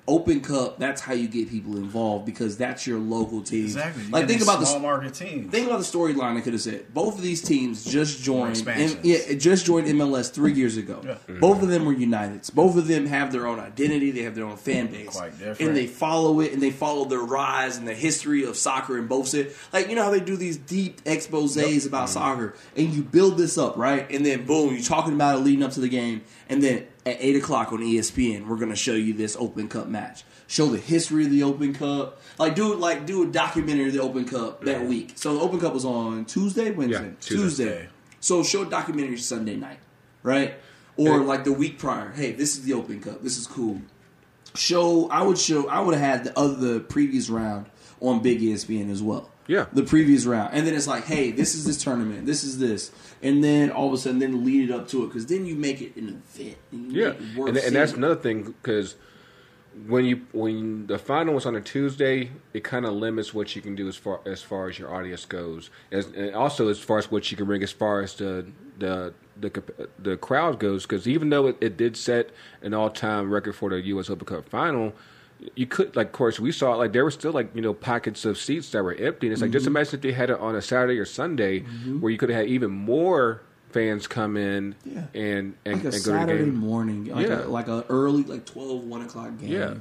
Open Cup. That's how you get people involved because that's your local team. Exactly. You Like think these about the small market teams. Think about the storyline I could have said. Both of these teams just joined. expansions. M- yeah, it just joined MLS three years ago. Yeah. Both of them were Uniteds. Both of them have their own identity. They have their own fan base, Quite different. and they follow it. And they follow their rise and the history of soccer in both cities. Like you know how they do these deep exposés about Mm-hmm. soccer, and you build this up right, and then boom, you're talking about it leading up to the game, and then at eight o'clock on ESPN, we're gonna show you this Open Cup match. Show the history of the Open Cup. Like do like do a documentary of the Open Cup that week. So the Open Cup was on Tuesday, Wednesday, Yeah, Tuesday. Tuesday. So show a documentary Sunday night, right? Or Yeah. like the week prior. Hey, this is the Open Cup. This is cool. Show I would show I would have had the other the previous round on Big ESPN as well. Yeah. The previous round. And then it's like, hey, this is this tournament. This is this. And then all of a sudden then lead it up to it because then you make it an event. And Yeah, make it worth and, and that's another thing because when you when the final was on a Tuesday, it kind of limits what you can do as far as far as your audience goes, as, and also as far as what you can bring as far as the the the the crowd goes. Because even though it, it did set an all time record for the U.S. Open Cup final. You could like, of course, we saw like there were still like you know pockets of seats that were empty. And it's like just Mm-hmm. imagine if they had it on a Saturday or Sunday, where you could have had even more fans come in Yeah. and and, like a and go to the Saturday game. morning, like Yeah. a, like a early, like 12, 1 o'clock game. Yeah.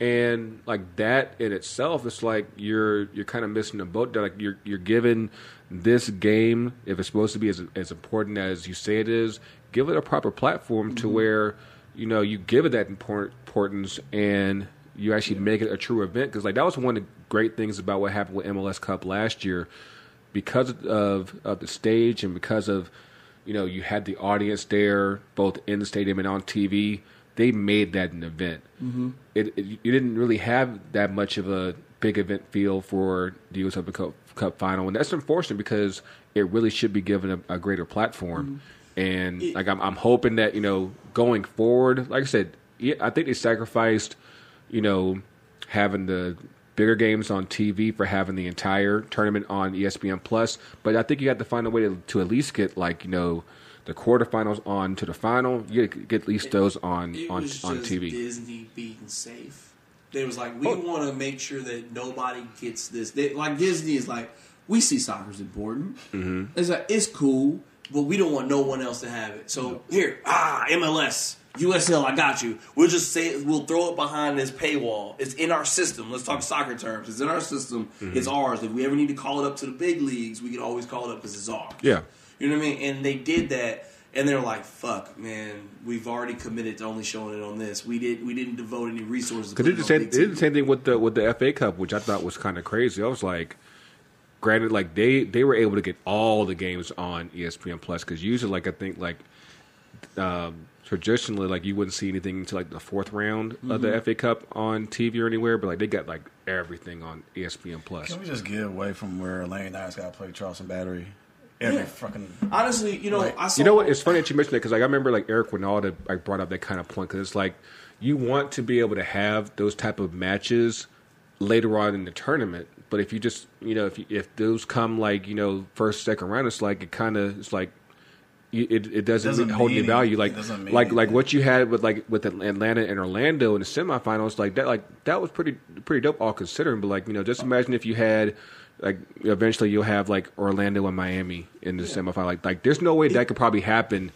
And like that in itself, it's like you're you're kind of missing the boat. there. Like you're you're giving this game, if it's supposed to be as as important as you say it is, give it a proper platform to where you know you give it that import- importance and you actually make it a true event. Because like that was one of the great things about what happened with MLS Cup last year, because of of the stage and because of you know you had the audience there both in the stadium and on TV. They made that an event. Mm-hmm. It, it you didn't really have that much of a big event feel for the U.S. Open Cup, Cup final, and that's unfortunate because it really should be given a, a greater platform. And like I'm, I'm hoping that you know going forward, like I said, yeah, I think they sacrificed, you know, having the bigger games on TV for having the entire tournament on ESPN Plus. But I think you have to find a way to, to at least get like you know the quarterfinals on to the final. You get, at least those on It on on TV. Disney being safe. They was like, we Oh. want to make sure that nobody gets this. They, like Disney is like, we see soccer's important. Mm-hmm. It's like it's cool, but we don't want no one else to have it. So here, ah, MLS, USL, I got you. We'll just say we'll throw it behind this paywall. It's in our system. Let's talk soccer terms. It's in our system. Mm-hmm. It's ours. If we ever need to call it up to the big leagues, we can always call it up because it's ours. Yeah. You know what I mean? And they did that, and they're like, "Fuck, man, we've already committed to only showing it on this. We did. We didn't devote any resources." to Because they putting did, it the same, did the same thing with the with the FA Cup, which I thought was kind of crazy. I was like, granted, like they they were able to get all the games on ESPN Plus because usually, like I think, like um, traditionally, like you wouldn't see anything until like the fourth round of Mm-hmm. the FA Cup on TV or anywhere, but like they got like everything on ESPN Plus. Can we just get away from where Lane Knights got to play Charleston Battery every Yeah. fucking? Honestly, you know, Like, I saw. You know what? It's funny that you mentioned that because like, I remember like Eric Wynalda like brought up that kind of point because it's like you want to be able to have those type of matches later on in the tournament, but if you just you know if you, if those come like you know first second round, it's like it kind of it's like you- it it doesn't, Doesn't hold any value. it Like like like what you had with like with Atlanta and Orlando in the semifinals, like that like that was pretty pretty dope all considering. But like you know just imagine if you had like eventually you'll have like Orlando and Miami in the semifinal. Like like there's no way that could probably happen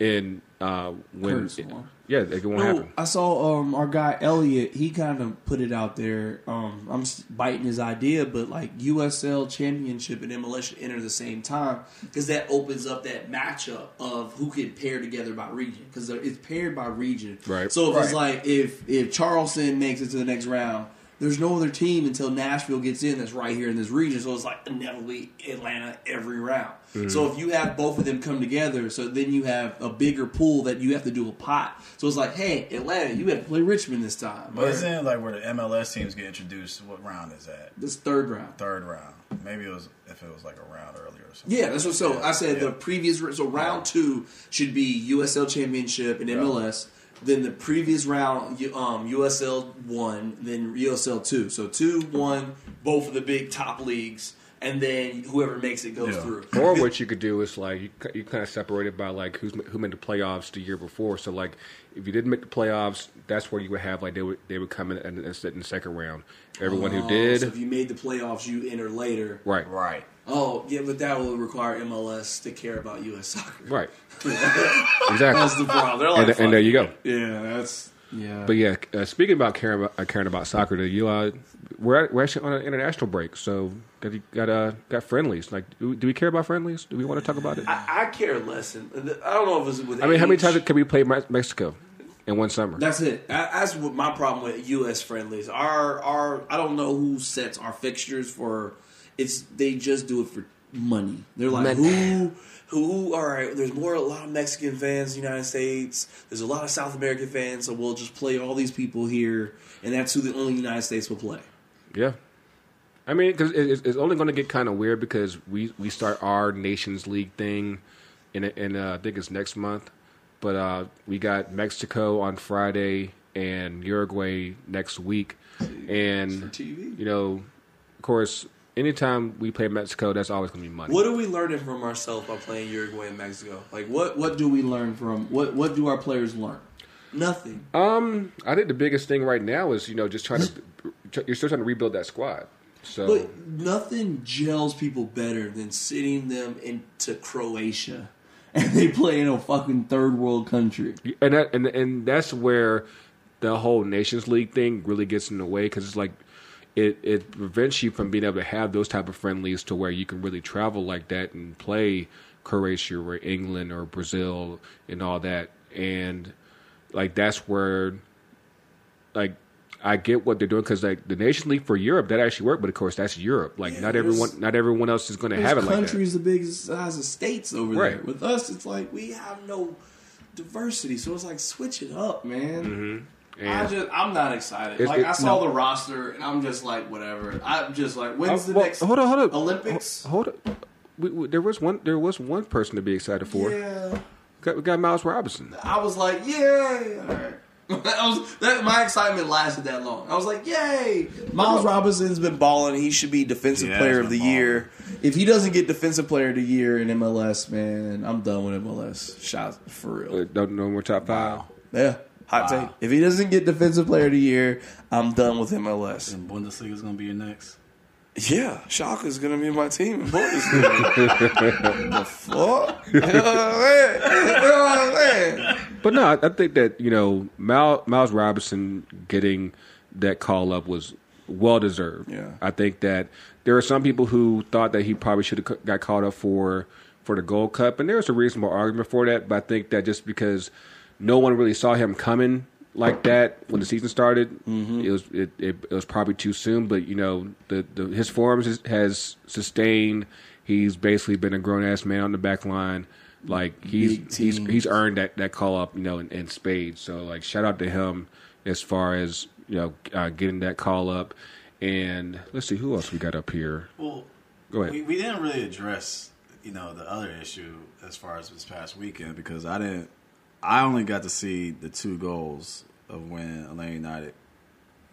in uh when won. Yeah it won't No, happen. I saw um our guy Elliot. He kind of put it out there. Um, I'm biting his idea, but like USL Championship and MLS should enter the same time because that opens up that matchup of who can pair together by region because it's paired by region. Right. So if it's like if if Charleston makes it to the next round. There's no other team until Nashville gets in that's right here in this region. So it's like inevitably Atlanta every round. Mm-hmm. So if you have both of them come together, so then you have a bigger pool that you have to do a pot. So it's like, hey, Atlanta, you have to play Richmond this time. But isn't it like where the MLS teams get introduced? What round is that? This third round. Third round. Maybe it was if it was like a round earlier or something. Yeah, that's what. So Yeah, I said yeah. the previous. So round two should be USL Championship and MLS. Then the previous round, um, USL one, then USL two. So two, one, both of the big top leagues, and then whoever makes it goes Yeah. through. Or what you could do is like you, you kind of separate it by like who's who made the playoffs the year before. So like if you didn't make the playoffs, that's where you would have like they would they would come in and, and sit in the second round. Everyone who Oh, did, So if you made the playoffs, you enter later. right, Right. Oh, yeah, but that will require MLS to care about U.S. soccer. right, exactly. That's the problem. They're like, And, and there you go. yeah, that's yeah. But yeah, uh, speaking about caring about uh, caring about soccer, do you uh, we're we're actually on an international break, so got got uh, got friendlies. Like, do, do we care about friendlies? Do we want to talk about it? I, I, I care less. And I don't know if it's with. I mean, how many times can we play Mexico in one summer? That's it. That- That's what my problem with U.S. friendlies. Our our I don't know who sets our fixtures for. It's they just do it for money. They're like Money. who who. All right, there's more a lot of Mexican fans in the United States. There's a lot of South American fans, so we'll just play all these people here, and that's who the only United States will play. Yeah. I mean, because it's, it's only going to get kind of weird because we, we start our Nations League thing in, in uh, I think it's next month. But uh, we got Mexico on Friday and Uruguay next week. And, TV. you know, of course, anytime we play Mexico, that's always going to be money. What are we learning from ourselves by playing Uruguay and Mexico? Like what what do we learn from what what do our players learn? Nothing. Um, I think the biggest thing right now is, you know, just trying to, you're still trying to rebuild that squad. So, But nothing gels people better than sitting them into Croatia and they play in a fucking third world country. and that, and and that's where the whole Nations League thing really gets in the way because it's like it it prevents you from being able to have those type of friendlies to where you can really travel like that and play Croatia or England or Brazil and all that and like that's where like I get what they're doing because like the Nation League for Europe that actually worked, but of course that's Europe. Like Yeah, not everyone, not everyone else is going to have it There's like that. countries the big size of states over Right. there. With us, it's like we have no diversity, so it's like switch it up, man. Mm-hmm. I And- just I'm not excited. It's- like it- I saw no. the roster and I'm just like whatever. I'm just like when's Uh, the well, next hold on, hold on. Olympics? Hold on. We, we, there was one. There was one person to be excited for. Yeah. Got, we got Miles Robinson. I was like, yay! All right. that was that. My excitement lasted that long. I was like, yay! Miles Robinson's been balling. He should be defensive Yeah, player of the been year. If he doesn't get defensive player of the year in MLS, man, I'm done with MLS. Shot for real. Uh, Don't no more top five. Yeah, hot Wow. take. If he doesn't get defensive player of the year, I'm done with MLS. And Bundesliga's gonna be your next. Yeah, Schalke's gonna be my team in Bundesliga. the fuck? You know what I'm saying? You know what I'm saying? But no, I, I think that you know Mal, Miles Robinson getting that call up was well deserved. Yeah. I think that there are some people who thought that he probably should have got called up for for the Gold Cup, and there's a reasonable argument for that. But I think that just because no one really saw him coming like that when the season started, it was it, it, it was probably too soon. But you know, the, the his forms has, has sustained. He's basically been a grown ass man on the back line. Like he's he's he's earned that, that call up, you know, in, in spades. So like, shout out to him as far as you know uh, getting that call up. And let's see who else we got up here. Well, Go ahead. We, we didn't really address, you know, the other issue as far as this past weekend because I didn't. I only got to see the two goals of when Atlanta United,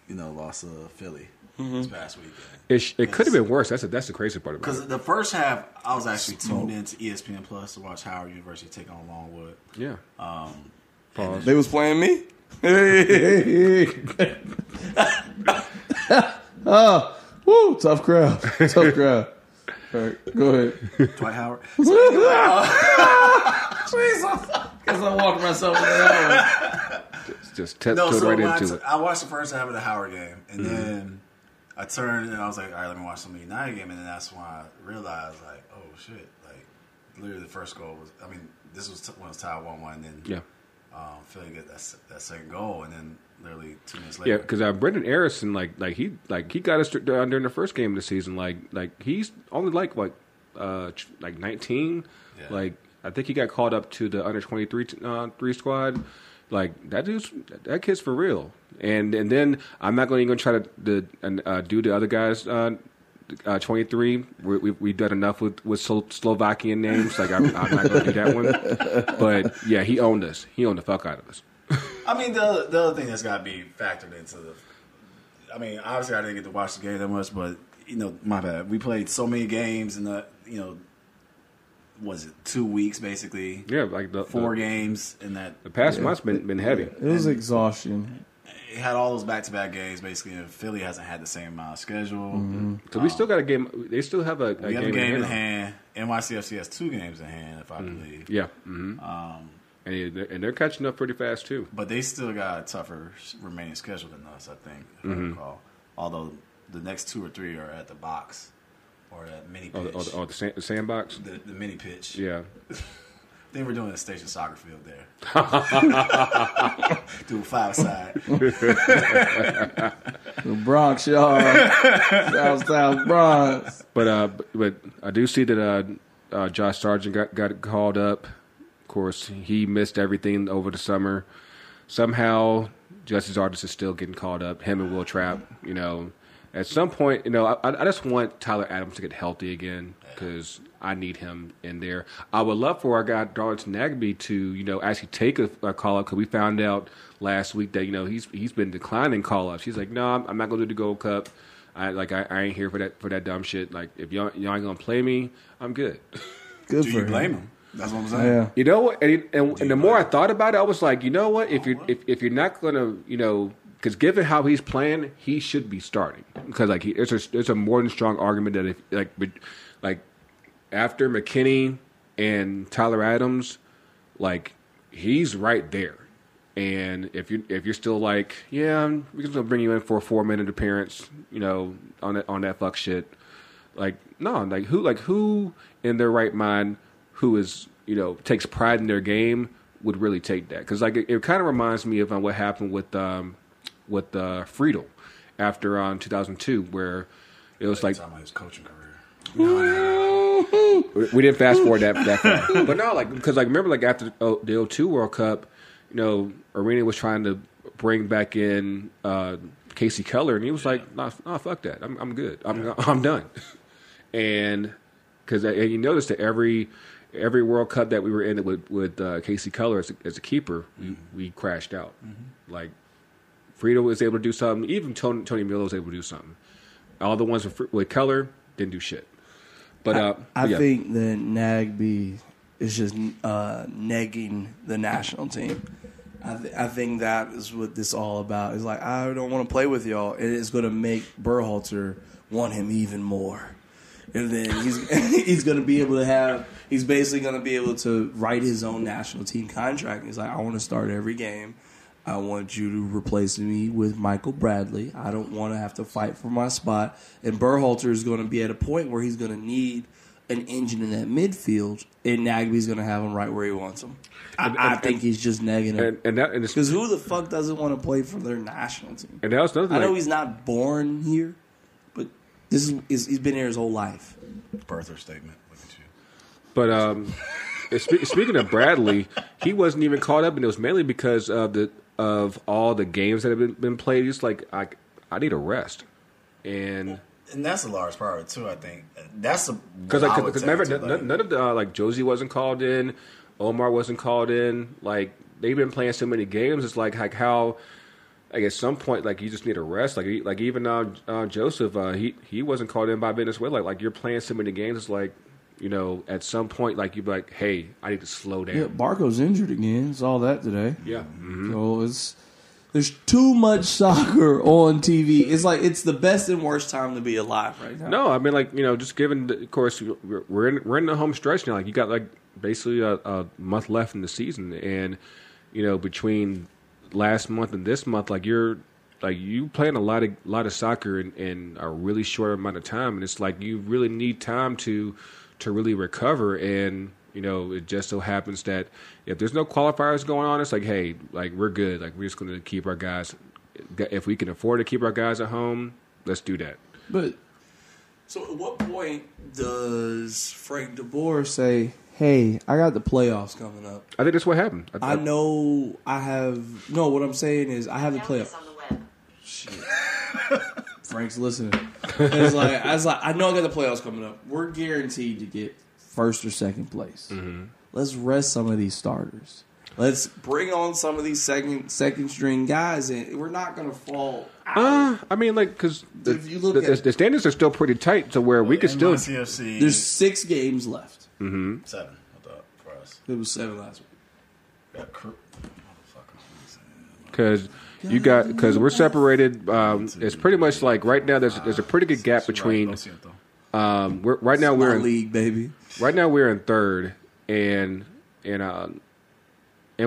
you know, lost to Philly this past weekend. It, sh- it could have been worse. That's a, that's the crazy part about it. Because the first half, I was actually tuned in to E ESPN Plus to watch Howard University take on Longwood. Yeah. Um, Pause. They was playing me. oh, woo! tough crowd. Tough crowd. All right, go ahead. Dwight Howard. Jesus. Guess I walked myself in the Just, just tiptoed No, so right I, into t- it. I watched the first half of the Howard game, and then I turned and I was like, all right, let me watch some of the United game, and then that's when I realized, like, oh shit, like literally the first goal was. I mean, this was t- when it was tied one one, and then Yeah. um, Philly get that that second goal, and then literally two minutes later. Yeah, later, because uh, Brenden Aaronson, like, like he, like he got us dur- during the first game of the season. Like, like he's only like like, uh, ch- like nineteen. Yeah. Like, I think he got called up to the under twenty three uh, three squad. Like that dude's that kid's for real. And and then I'm not going to even try to the, uh, do the other guys. Uh, uh, 23. We, we, we've done enough with, with Slo- Slovakian names. Like, I'm, I'm not going to do that one. But yeah, he owned us. He owned the fuck out of us. I mean, the the other thing that's got to be factored into the. I mean, obviously, I didn't get to watch the game that much, but you know, my bad. We played so many games in the you know, was it two weeks basically? Yeah, like the, Four the, games in that the past month's been, been heavy. It was exhaustion. it had all those back to back games basically. And Philly hasn't had the same amount of schedule. So we still got a game. They still have a, a We have a game, game in hand. hand. NYCFC has two games in hand, if I believe. Yeah, hmm Um, and they're, and they're catching up pretty fast too. but they still got a tougher remaining schedule than us, I think, if I recall. Although the next two or three are at the box or that mini Oh, pitch. the, oh, the, oh, the, sand, the sandbox. the, the mini pitch. Yeah, They were doing a station soccer field there. Do five side. The Bronx, y'all. South South Bronx. but uh, but, but I do see that uh, uh, Josh Sargent got got called up. Of course, he missed everything over the summer. Somehow, Gyasi Zardes is still getting called up. Him and Wil Trapp. You know, at some point, you know, I, I just want Tyler Adams to get healthy again because I need him in there. I would love for our guy Darlington Nagbe to, you know, actually take a, a call up because we found out last week that you know he's he's been declining call ups. He's like, no, I'm, I'm not going to do the Gold Cup. I like I, I ain't here for that for that dumb shit. Like if y'all y'all ain't gonna play me, I'm good. Good Do for you him. blame him? That's what I'm saying. Yeah. You know what? And, and, and the you more I thought about it, I was like, you know what? If you're if, if you're not gonna, you know, because given how he's playing, he should be starting. Because like he, there's a there's a more than strong argument that if like like after McKennie and Tyler Adams, like he's right there. And if you if you're still like, yeah, we're just gonna bring you in for a four minute appearance, you know, on that on that fuck shit, like no, like who like who in their right mind who is you know takes pride in their game would really take that because like it, it kind of reminds me of uh, what happened with um with uh Friedel after um 2002 where it was like his coaching career. we didn't fast forward that that far, but no, like because like remember like after the, the 02 World Cup, you know, Arena was trying to bring back in uh, Kasey Keller, and he was like, "Nah, nah, fuck that, I'm I'm good, I'm I'm done." And because you notice that every every World Cup that we were in with with uh, Kasey Keller as a, as a keeper, we, we crashed out. Like Frito was able to do something, even Tony Tony Miller was able to do something. All the ones with, with Keller didn't do shit. But uh, I yeah. think that Nagbe is just uh, negging the national team. I, th- I think that is what this all about. It's like I don't want to play with y'all, and it's going to make Berhalter want him even more. And then he's he's going to be able to have. He's basically going to be able to write his own national team contract. He's like, I want to start every game. I want you to replace me with Michael Bradley. I don't want to have to fight for my spot. And Berhalter is going to be at a point where he's going to need an engine in that midfield, and Nagbe's going to have him right where he wants him. I, And- I and- think he's just negging him. and, and that and, Because who the fuck doesn't want to play for their national team? and that was another I know like- he's not born here, but this is, is he's been here his whole life. Birther statement. Look at you. But um, speaking of Bradley, he wasn't even caught up, and it was mainly because of the of all the games that have been, been played. He's like, I I need a rest, and And that's a large part of it too. I think that's a because like I would because take remember none, none of the uh, like Jozy wasn't called in, Omar wasn't called in. Like they've been playing so many games. It's like like how. Like at some point, like you just need a rest. Like like even uh, uh, Josef, uh, he he wasn't called in by Venezuela. Like, like you're playing so many games. It's like you know, at some point, like you'd be like, hey, I need to slow down. Yeah, Barco's injured again. It's all that today. Yeah. hmm So it's There's too much soccer on TV. It's like it's the best and worst time to be alive right now. No, I mean like you know, just given the, of course we're we're in we're in the home stretch now. Like you got like basically a, a month left in the season, and you know between last month and this month, like you're like you playing a lot of lot of soccer in, in a really short amount of time, and it's like you really need time to to really recover and. You know, it just so happens that if there's no qualifiers going on, it's like, hey, like we're good. Like we're just going to keep our guys. If we can afford to keep our guys at home, let's do that. But so, at what point does Frank de Boer say, "Hey, I got the playoffs coming up. I think that's what happened. I know I have no. What I'm saying is, I have the playoffs." on the web. Frank's listening. It's like I was like, I know I got the playoffs coming up. We're guaranteed to get first or second place. Mm-hmm. Let's rest some of these starters. Let's bring on some of these second second string guys, and we're not going to fall. Out. Uh, I mean, like, because the, If you look the, at- the standards are still pretty tight to where we could still. NYCFC. There's six games left. seven. I thought for us. It was seven last week. Got cr- Because you got because we're separated. Um, it's pretty much like right now. There's there's a pretty good gap between. Um, we're, right now we're in, league, baby. right now we're in third, and and uh,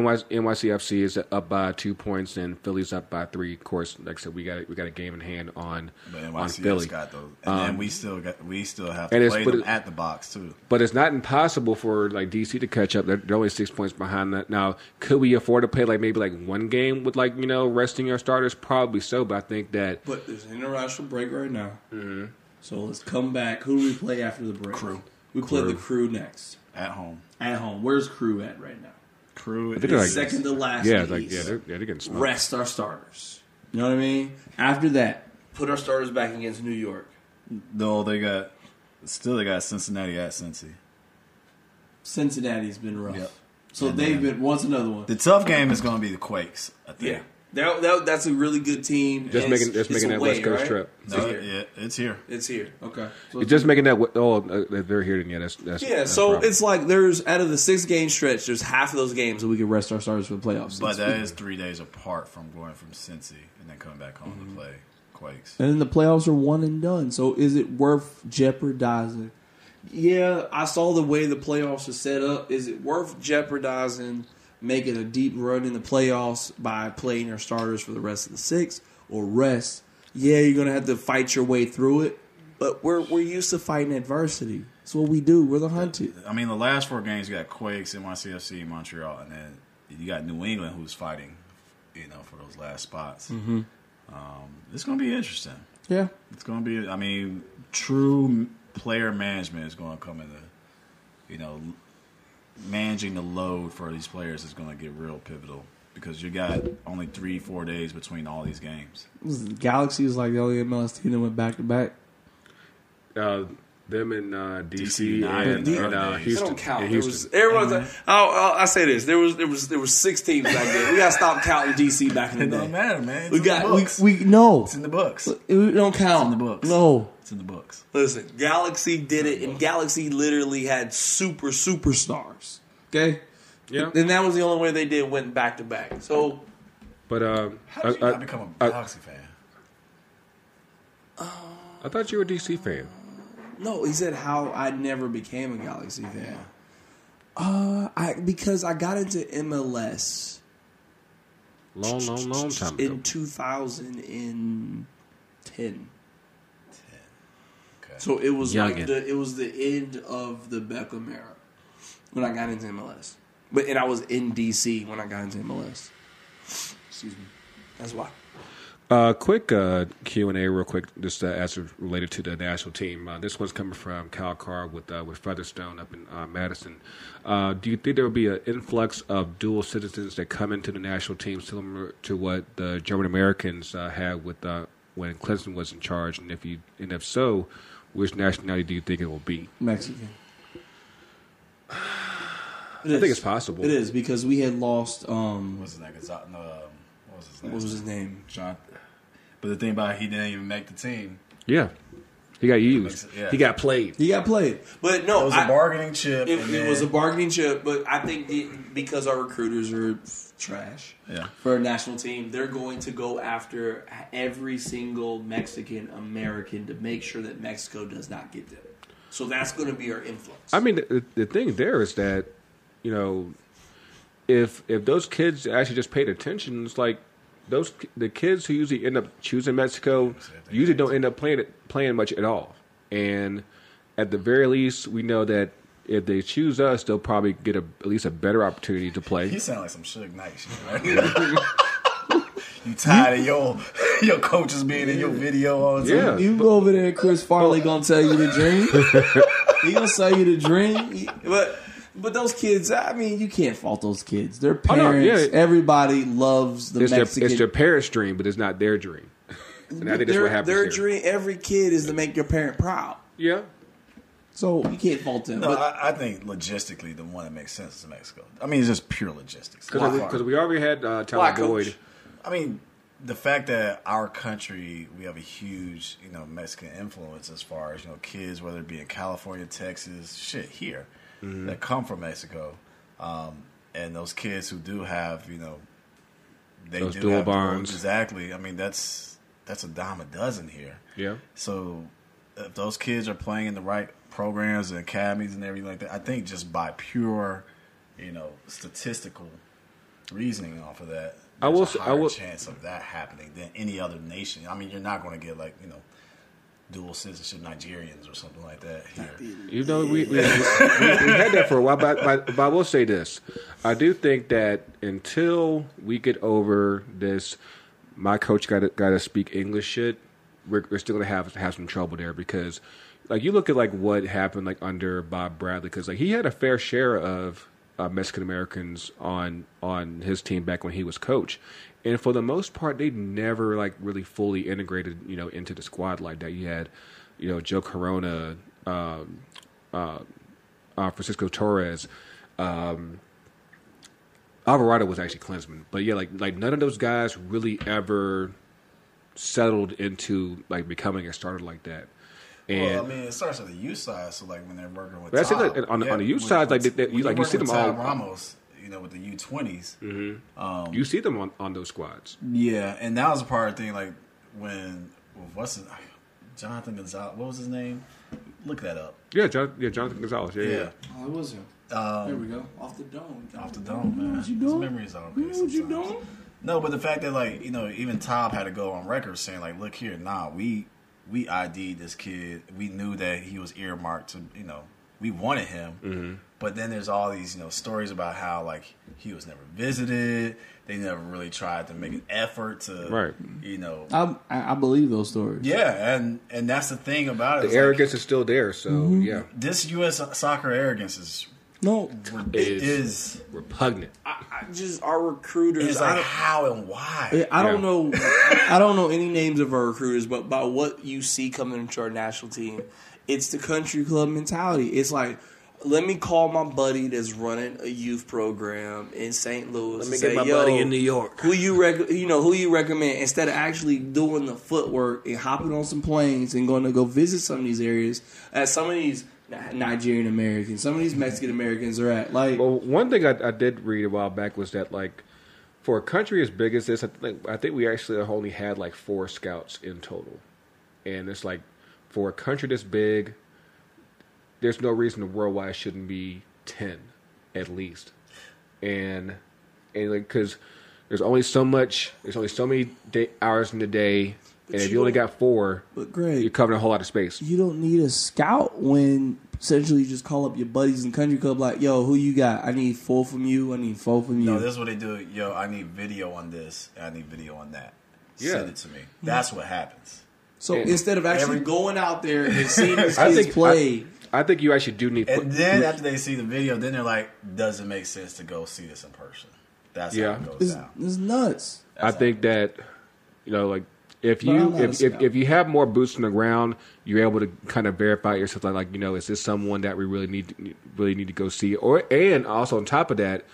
NY, NYCFC is up by two points, and Philly's up by three. Of course, like I said, we got we got a game in hand on But on Philly. got those, and then we still got we still have and to it's- play them it- at the box too. But it's not impossible for like DC to catch up. They're, they're only six points behind that. Now, could we afford to play like maybe like one game with like you know resting our starters? Probably so. But I think that But there's an international break right now. Mm-hmm. So let's come back. Who do we play after the break? Crew. We play the crew next At home, at home. Where's crew at right now? Crew. think they're like- Second to last. yeah, in like yeah, they're, yeah, they're getting smoked. rest our starters. You know what I mean? After that, put our starters back against New York. no, they got still they got Cincinnati at Cincy. Cincinnati's been rough. Yep. So And they've then- been. once another one? The tough game is going to be the Quakes. I think. yeah, that, that, that's a really good team. Just making just making that away, West Coast right? trip. It's No, here. yeah, it's here. It's here. Okay. So It's just making that. Oh, uh, they're here. Then yeah, that's that's yeah, that's so it's like there's out of the six game stretch, there's half of those games that we can rest our starters for the playoffs. But It's- that is three days apart from going from Cincy and then coming back home Mm-hmm. to play Quakes. And then the playoffs are one and done. So is it worth jeopardizing? Yeah, I saw the way the playoffs are set up. Is it worth jeopardizing making a deep run in the playoffs by playing your starters for the rest of the six or rest? Yeah, you're gonna have to fight your way through it. But we're we're used to fighting adversity. That's what we do. We're the hunted. I mean, the last four games you got Quakes, NYCFC, Montreal, and then you got New England who's fighting, you know, for those last spots. Mm-hmm. Um, it's going to be interesting. Yeah. It's going to be. I mean, true player management is going to come into, you know, managing the load for these players is going to get real pivotal because you got only three, four days between all these games. Galaxy is like the only MLS team that went back to back. Uh, uh, them in uh, DC, DC United and, in the and uh. Houston. They don't count. and There was everyone's. Like, oh, oh, I say this. There was there was there was six teams back then. We got to stop counting DC back in the day. It day. don't matter, man. It's We in got the we books. we no. it's in the books. We don't count. It's in the books. No. It's in the books. Listen, Galaxy did it, and Galaxy literally had super superstars. Okay. Yeah. And that was the only way they did went back to back. So But um, How I, did you I, not become a Galaxy fan? I thought you were a DC fan. No, he said how I never became a Galaxy fan. Uh, I because I got into MLS Long, long, long time ago. in 2010. Okay. So it was like the it was the end of the Beckham era when I got into MLS. But and I was in DC when I got into MLS. Excuse me. That's why. Uh, quick uh, Q and A, real quick, just uh, as related to the national team. Uh, this one's coming from Cal Carr with uh, with Featherstone up in uh, Madison. Uh, do you think there will be an influx of dual citizens that come into the national team, similar to what the German Americans uh, had with uh, when Klinsmann was in charge? And if you and if so, which nationality do you think it will be? Mexican. I think it's possible. It is because we had lost. Um, What's his name? Gonza- no, um, what was his name? what was his name? John. But the thing about it, he didn't even make the team. Yeah, He got used. Yeah. He got played. He got played, but no, It was a I- bargaining chip. It, and it was a bargaining chip, but I think the, because our recruiters are trash Yeah. for a national team, they're going to go after every single Mexican American to make sure that Mexico does not get them. So that's going to be our influence. I mean, the, the thing there is that, you know, if if those kids actually just paid attention, it's like those the kids who usually end up choosing Mexico usually don't end up playing it playing much at all. And at the very least, we know that if they choose us, they'll probably get a, at least a better opportunity to play. You sound like some Suge Knight shit, right? you tired of your your coaches being in your video all the time? Yeah. you go over there, Chris Farley gonna tell you the dream. he gonna sell you the dream, but. But those kids, I mean, you can't fault those kids. Their Oh, no, parents, yeah. everybody loves the It's their, Mexican. it's their parents' dream, but it's not their dream. And I think that's their, what happens their here. dream, every kid is to make your parent proud. Yeah. So you can't fault them. No, but I, I think logistically the one that makes sense is Mexico. I mean, it's just pure logistics. Because we already had uh, Tyler Why, Boyd. coach? I mean, the fact that our country we have a huge you know Mexican influence as far as you know kids, whether it be in California, Texas, shit here Mm-hmm. that come from Mexico, um, and those kids who do have you know they Those do dual have bonds. exactly. I mean, that's that's a dime a dozen here. Yeah. So if those kids are playing in the right programs and academies and everything like that, I think just by pure, you know, statistical reasoning off of that, I there's will a say- I higher will- chance of that happening than any other nation. I mean, you're not going to get like you know, dual citizenship Nigerians or something like that here. You know, we, we, we, we had that for a while, but, but, but I will say this. I do think that until we get over this, my coach got to, got to speak English shit, we're, we're still going to have have some trouble there because, like, you look at, like, what happened, like, under Bob Bradley, because, like, he had a fair share of uh, Mexican Americans on on his team back when he was coach. And for the most part, they never like really fully integrated, you know, into the squad like that. You had, you know, Joe Corona, um, uh, uh, Francisco Torres, um, Alvarado was actually Klinsmann, but yeah, like like none of those guys really ever settled into like becoming a starter like that. And well, I mean, it starts at the youth side. So like when they're working with, But that's it, like, on the- on the youth when- side, like, they- they- you- like, you're see them with all- Ramos, you know, with the U 20s you see them on, on those squads. Yeah, and that was a part of the thing. Like when what's his Jonathan Gonzalez? What was his name? Look that up. Yeah, John, yeah, Jonathan Gonzalez. Yeah, yeah. Yeah, oh, it was him. Um, there we go. Off the dome. off the dome, man. What you His doing? memories are You okay what you sometimes. doing? No, but the fact that like you know even Tom had to go on record saying like, look here, nah, we we ID'd this kid. We knew that he was earmarked to you know we wanted him. Mm-hmm. But then there's all these you know stories about how like he was never visited. They never really tried to make an effort to Right. You know. I, I I believe those stories. Yeah, and and that's the thing about it. The It's like, arrogance is still there, so Mm-hmm. yeah, this U.S. soccer arrogance is No, it Is- is. repugnant. I, I just our recruiters. It's like how and why. I don't Yeah. know. I don't know any names of our recruiters, but by what you see coming into our national team, it's the country club mentality. It's like, let me call my buddy that's running a youth program in St. Louis. Let and me say, get my buddy in New York." Who you rec- You know who you recommend instead of actually doing the footwork and hopping on some planes and going to go visit some of these areas. at some of these Nigerian Americans, some of these Mexican Americans are at. Like, Well, one thing I, I did read a while back was that like for a country as big as this, I think I think we actually only had like four scouts in total, and it's like for a country this big, there's no reason the world worldwide shouldn't be ten at least, and and like because there's only so much, there's only so many day, hours in the day, and if you you only got four, but Greg, you're covering a whole lot of space. you don't need a scout when essentially you just call up your buddies in country club like, yo, who you got? I need four from you. I need four from you. No, this is what they do. Yo, I need video on this. I need video on that. Yeah. Send it to me. That's what happens. so and instead of actually every- going out there and seeing these I kids think play, I, I think you actually do need. And then after they see the video, then they're like, does it make sense to go see this in person? That's Yeah. how it goes it's, down. it's nuts. I think that you know, like if you if, if if you have more boots on the ground, you're able to kind of verify yourself. Like, like you know, is this someone that we really need to, really need to go see? Or and also on top of that,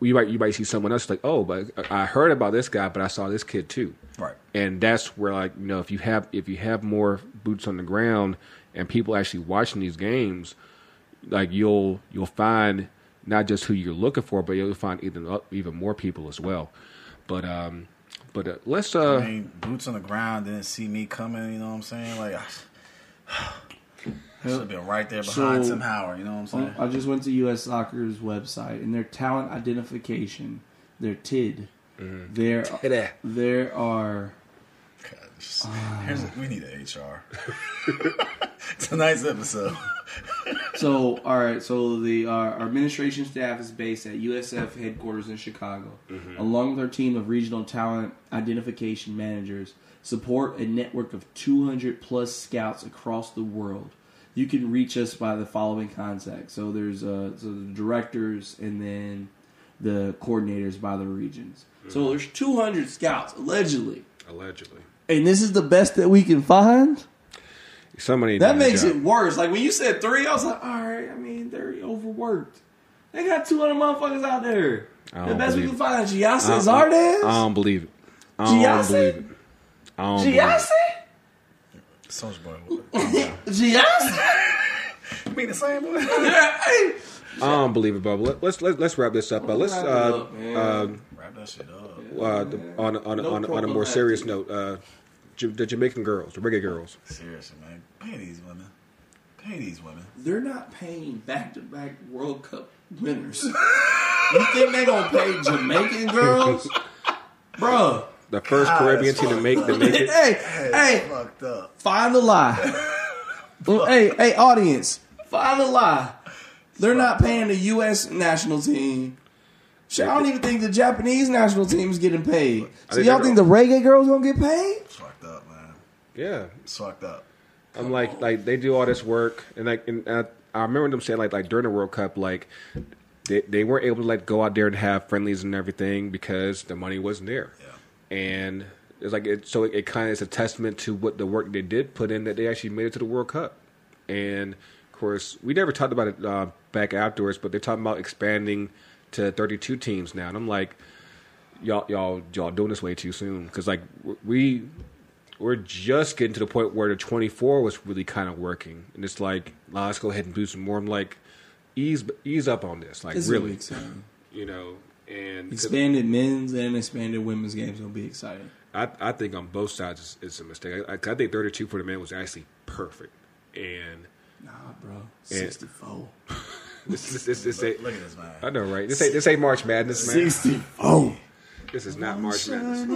you might you might see someone else like, oh, but I heard about this guy, but I saw this kid too. Right. and that's where like you know if you have if you have more boots on the ground and people actually watching these games, like you'll you'll find not just who you're looking for, but you'll find even even more people as well. But um, but uh, let's uh. I mean, boots on the ground didn't see me coming. You know what I'm saying? Like, I should have been right there behind So- Tim Howard. You know what I'm saying? I just went to U.S. Soccer's website and their talent identification, their TID. There, there are God, just- here's a- we need an HR. Tonight's episode. So, all right. So the uh, our administration staff is based at USF headquarters in Chicago, along with our team of regional talent identification managers. Support a network of 200 plus scouts across the world. You can reach us by the following contacts. So there's uh, so the directors and then the coordinators by the regions. So there's 200 scouts allegedly, Allegedly, and this is the best that we can find. somebody That makes it worse. Like when you said three, I was like, all right. I mean, they're overworked. They got two hundred motherfuckers out there. The best we believe can find is Gyasi I- and I don't believe it. I don't Gyasi? believe it. I don't believe it. Gyasi, Soldier Gyasi. I mean the same one. Yeah. I don't believe it, Bubba. Let- Let's let's let's wrap this up. Uh, let's Wrap it uh, up, man. Wrap that shit up. uh, the, on on No on, on a more serious note, uh, J- the Jamaican girls, the reggae girls. Seriously, man. Pay these women. Pay these women. They're not paying back to back World Cup winners. you think they gonna pay Jamaican girls, Bruh. The first God, Caribbean that's team to make to make it. Hey, Hey, hey, fucked up. Find the lie. Well, hey, hey, audience, find the lie. They're not paying the U.S. national team. Shit, I don't even think the Japanese national team is getting paid. So think y'all think the reggae girls gonna get paid? It's fucked up, man. Yeah, It's fucked up. I'm like like they do all this work, and like and uh, I remember them saying like like during the World Cup, like they they weren't able to like go out there and have friendlies and everything because the money wasn't there. Yeah. and it's like it, so it, it kind of is a testament to what the work they did put in that they actually made it to the World Cup. And of course, we never talked about it uh, back afterwards, but they're talking about expanding to 32 teams now, and I'm like, y'all, y'all, y'all doing this way too soon because like we we're just getting to the point where the 24 was really kind of working, and it's like, nah, let's go ahead and do some more. I'm like, ease ease up on this, like This is gonna be really, you know. And Expanded men's and expanded women's games gonna be exciting. I, I think on both sides it's, it's a mistake. I, I think 32 for the men was actually perfect. And Nah, bro, sixty-four. this is this, this, this, Look at this man. I know, right? This ain't this ain't March Madness, man. Sixty-four. This is not March Madness.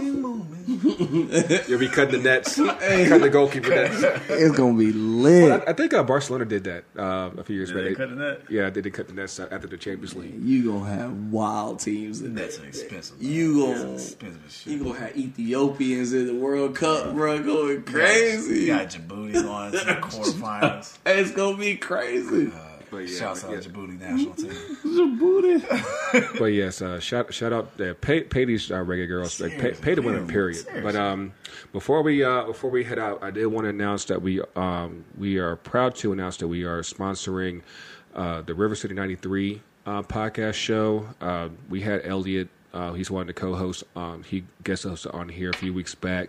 You'll be cutting the nets, cutting the goalkeeper nets. It's gonna be lit. I, I think uh, Barcelona did that uh, a few years Did back. they cut the net? Yeah, they did cut the nets uh, after the Champions League. You gonna have wild teams in Nets that. expensive. man. You gonna- are expensive as shit. You gonna have Ethiopians in the World Cup, bro, going You crazy. got Djibouti going to the quarterfinals. It's gonna be crazy. But yeah, Shouts out yeah. Djibouti national team. Djibouti. But yes, uh, shout shout out, uh, pay pay these uh, reggae girls, like pay, pay the women, period. Seriously. But um, before we uh, before we head out, I did want to announce that we um, we are proud to announce that we are sponsoring uh, the River City '93 uh, podcast show. Uh, we had Elliot; uh, he's one of the co-hosts. Um, he guest hosted on here a few weeks back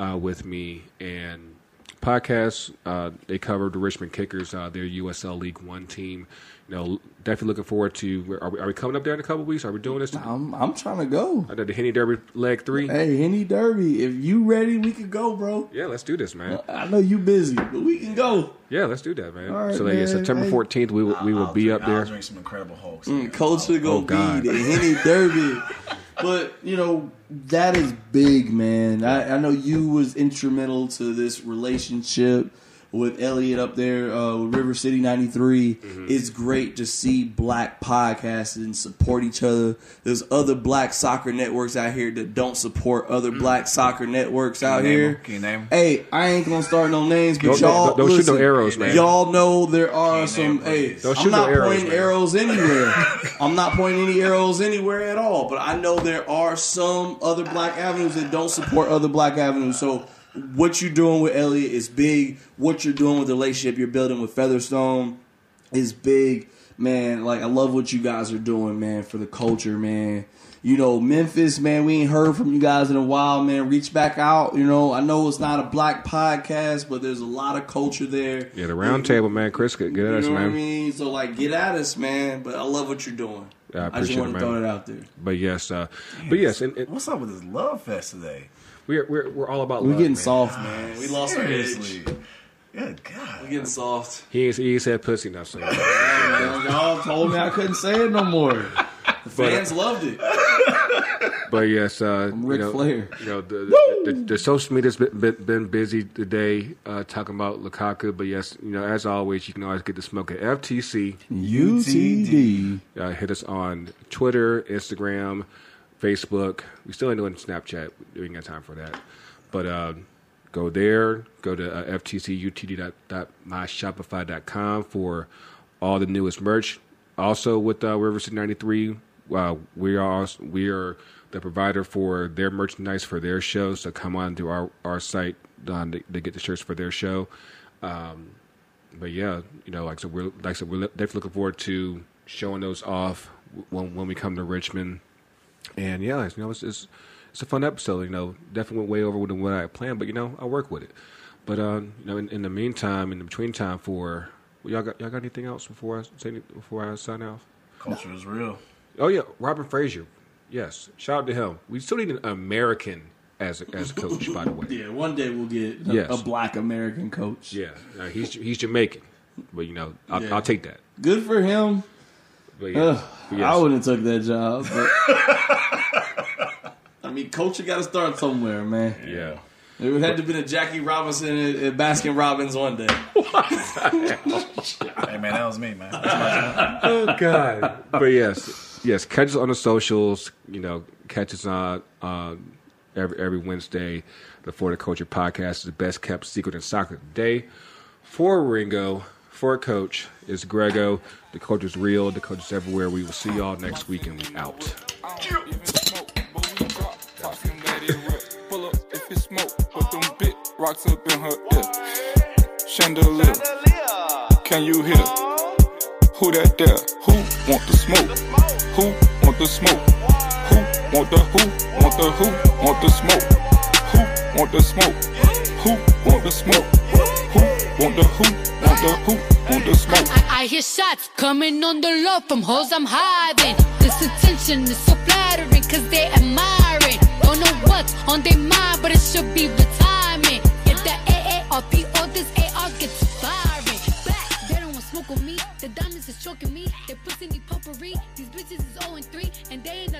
uh, with me and podcast. Uh, they covered the Richmond Kickers, uh, their USL League One team. You know, definitely looking forward to. Are we, are we coming up there in a couple weeks? Are we doing this? I'm I'm trying to go. I did the Henny Derby leg three. Hey, Henny Derby, if you ready, we can go, bro. Yeah, let's do this, man. I know you busy, but we can go. Yeah, let's do that, man. All right, so like, yeah. September Hey. fourteenth, we will we will I'll be drink, up there. I'll drink some Incredible Hulks. Mm, Culture gonna Oh, be the Henny Derby. But you know that is big, man. I, I know you was instrumental to this relationship with Elliot up there uh, with River City '93. Mm-hmm. It's great to see black podcasts and support each other. There's other black soccer networks out here that don't support other black soccer networks out here. Can you name 'em? Hey, I ain't gonna start no names, but Don't- y'all don't- don't shoot no arrows, man. Y'all know there are some. you name 'em, Hey? Don't I'm shoot no not arrows, pointing man. arrows anywhere. I'm not pointing any arrows anywhere at all. But I know there are some other black avenues that don't support other black avenues. So what you're doing with Elliot is big. What you're doing with the relationship you're building with Featherstone is big, man. Like I love what you guys are doing, man, for the culture, man. You know, Memphis, man, we ain't heard from you guys in a while, man. Reach back out. You know, I know it's not a black podcast, but there's a lot of culture there. Yeah, the round table, man. Chris, get, get You at us, know what I man. mean? So like, get at us, man. But I love what you're doing. Yeah, I just appreciate want it, to throw it out there. But yes, uh, but yes, and, and What's up with this love fest today? We're, we're we're all about We're love, getting man. soft, man. We lost our edge. Seriously. Good God. We're getting soft. He ain't, he ain't said pussy enough, so Y'all told me I couldn't say it no more. The fans loved it. But yes, uh, I'm Ric you know, Flair. You know, the, the, the, the social media's been, been, been busy today uh, talking about Lukaku. But yes, you know, as always, you can always get the smoke at FTC. UTD. Uh, hit us on Twitter, Instagram, Facebook. We still ain't doing Snapchat. We ain't got time for that. But uh, go there. Go to uh, ftcutd.myshopify.com for all the newest merch. Also with uh, River City 93, uh, we are also, we are the provider for their merchandise for their show. So come on to our our site um, to, to get the shirts for their show. Um, but yeah, you know, like so we're like I said, we're definitely looking forward to showing those off when when we come to Richmond. And yeah, it's, you know, it's, it's it's a fun episode. You know, definitely went way over than what I planned, but you know, I work with it. But uh, you know, in, in the meantime, in the between time, for y'all got y'all got anything else before I say before I sign off? Culture is real. Oh yeah, Robin Fraser. Yes, shout out to him. We still need an American as a, as a coach, by the way. Yeah, one day we'll get a, Yes. a black American coach. Yeah, uh, he's he's Jamaican, but you know, I'll, Yeah. I'll take that. Good for him. But yeah, Ugh, but yes. I wouldn't have took that job. But I mean, coaching got to start somewhere, man. yeah. It would have to been a Jackie Robinson at, at Baskin Robbins one day. Hey man, that was me, man. That's my Oh God! but yes, yes. Catch us on the socials. You know, catch us on uh, every every Wednesday. The Florida Culture Podcast is the best kept secret in soccer today. For Ringo, for a Coach is Grego. The coach is real. The coach is everywhere. We will see y'all next week, and we out. Rocks up in her ear. Chandelier, can you hear? Who that there? Who want the smoke? Who want the smoke? Who want the who? Want the who? Want the smoke? Who want the smoke? Who want the smoke? Who want the who? Want the who? Want the smoke? I, I hear shots coming on the low from hoes I'm hiding. This attention is so flattering, cause they admiring. Don't know what's on their mind, but it should be retirement. Get the all this AR gets firing. Back, they don't want smoke with me. The diamonds is choking me. They pussy need potpourri. These bitches is 0 and 3, and they ain't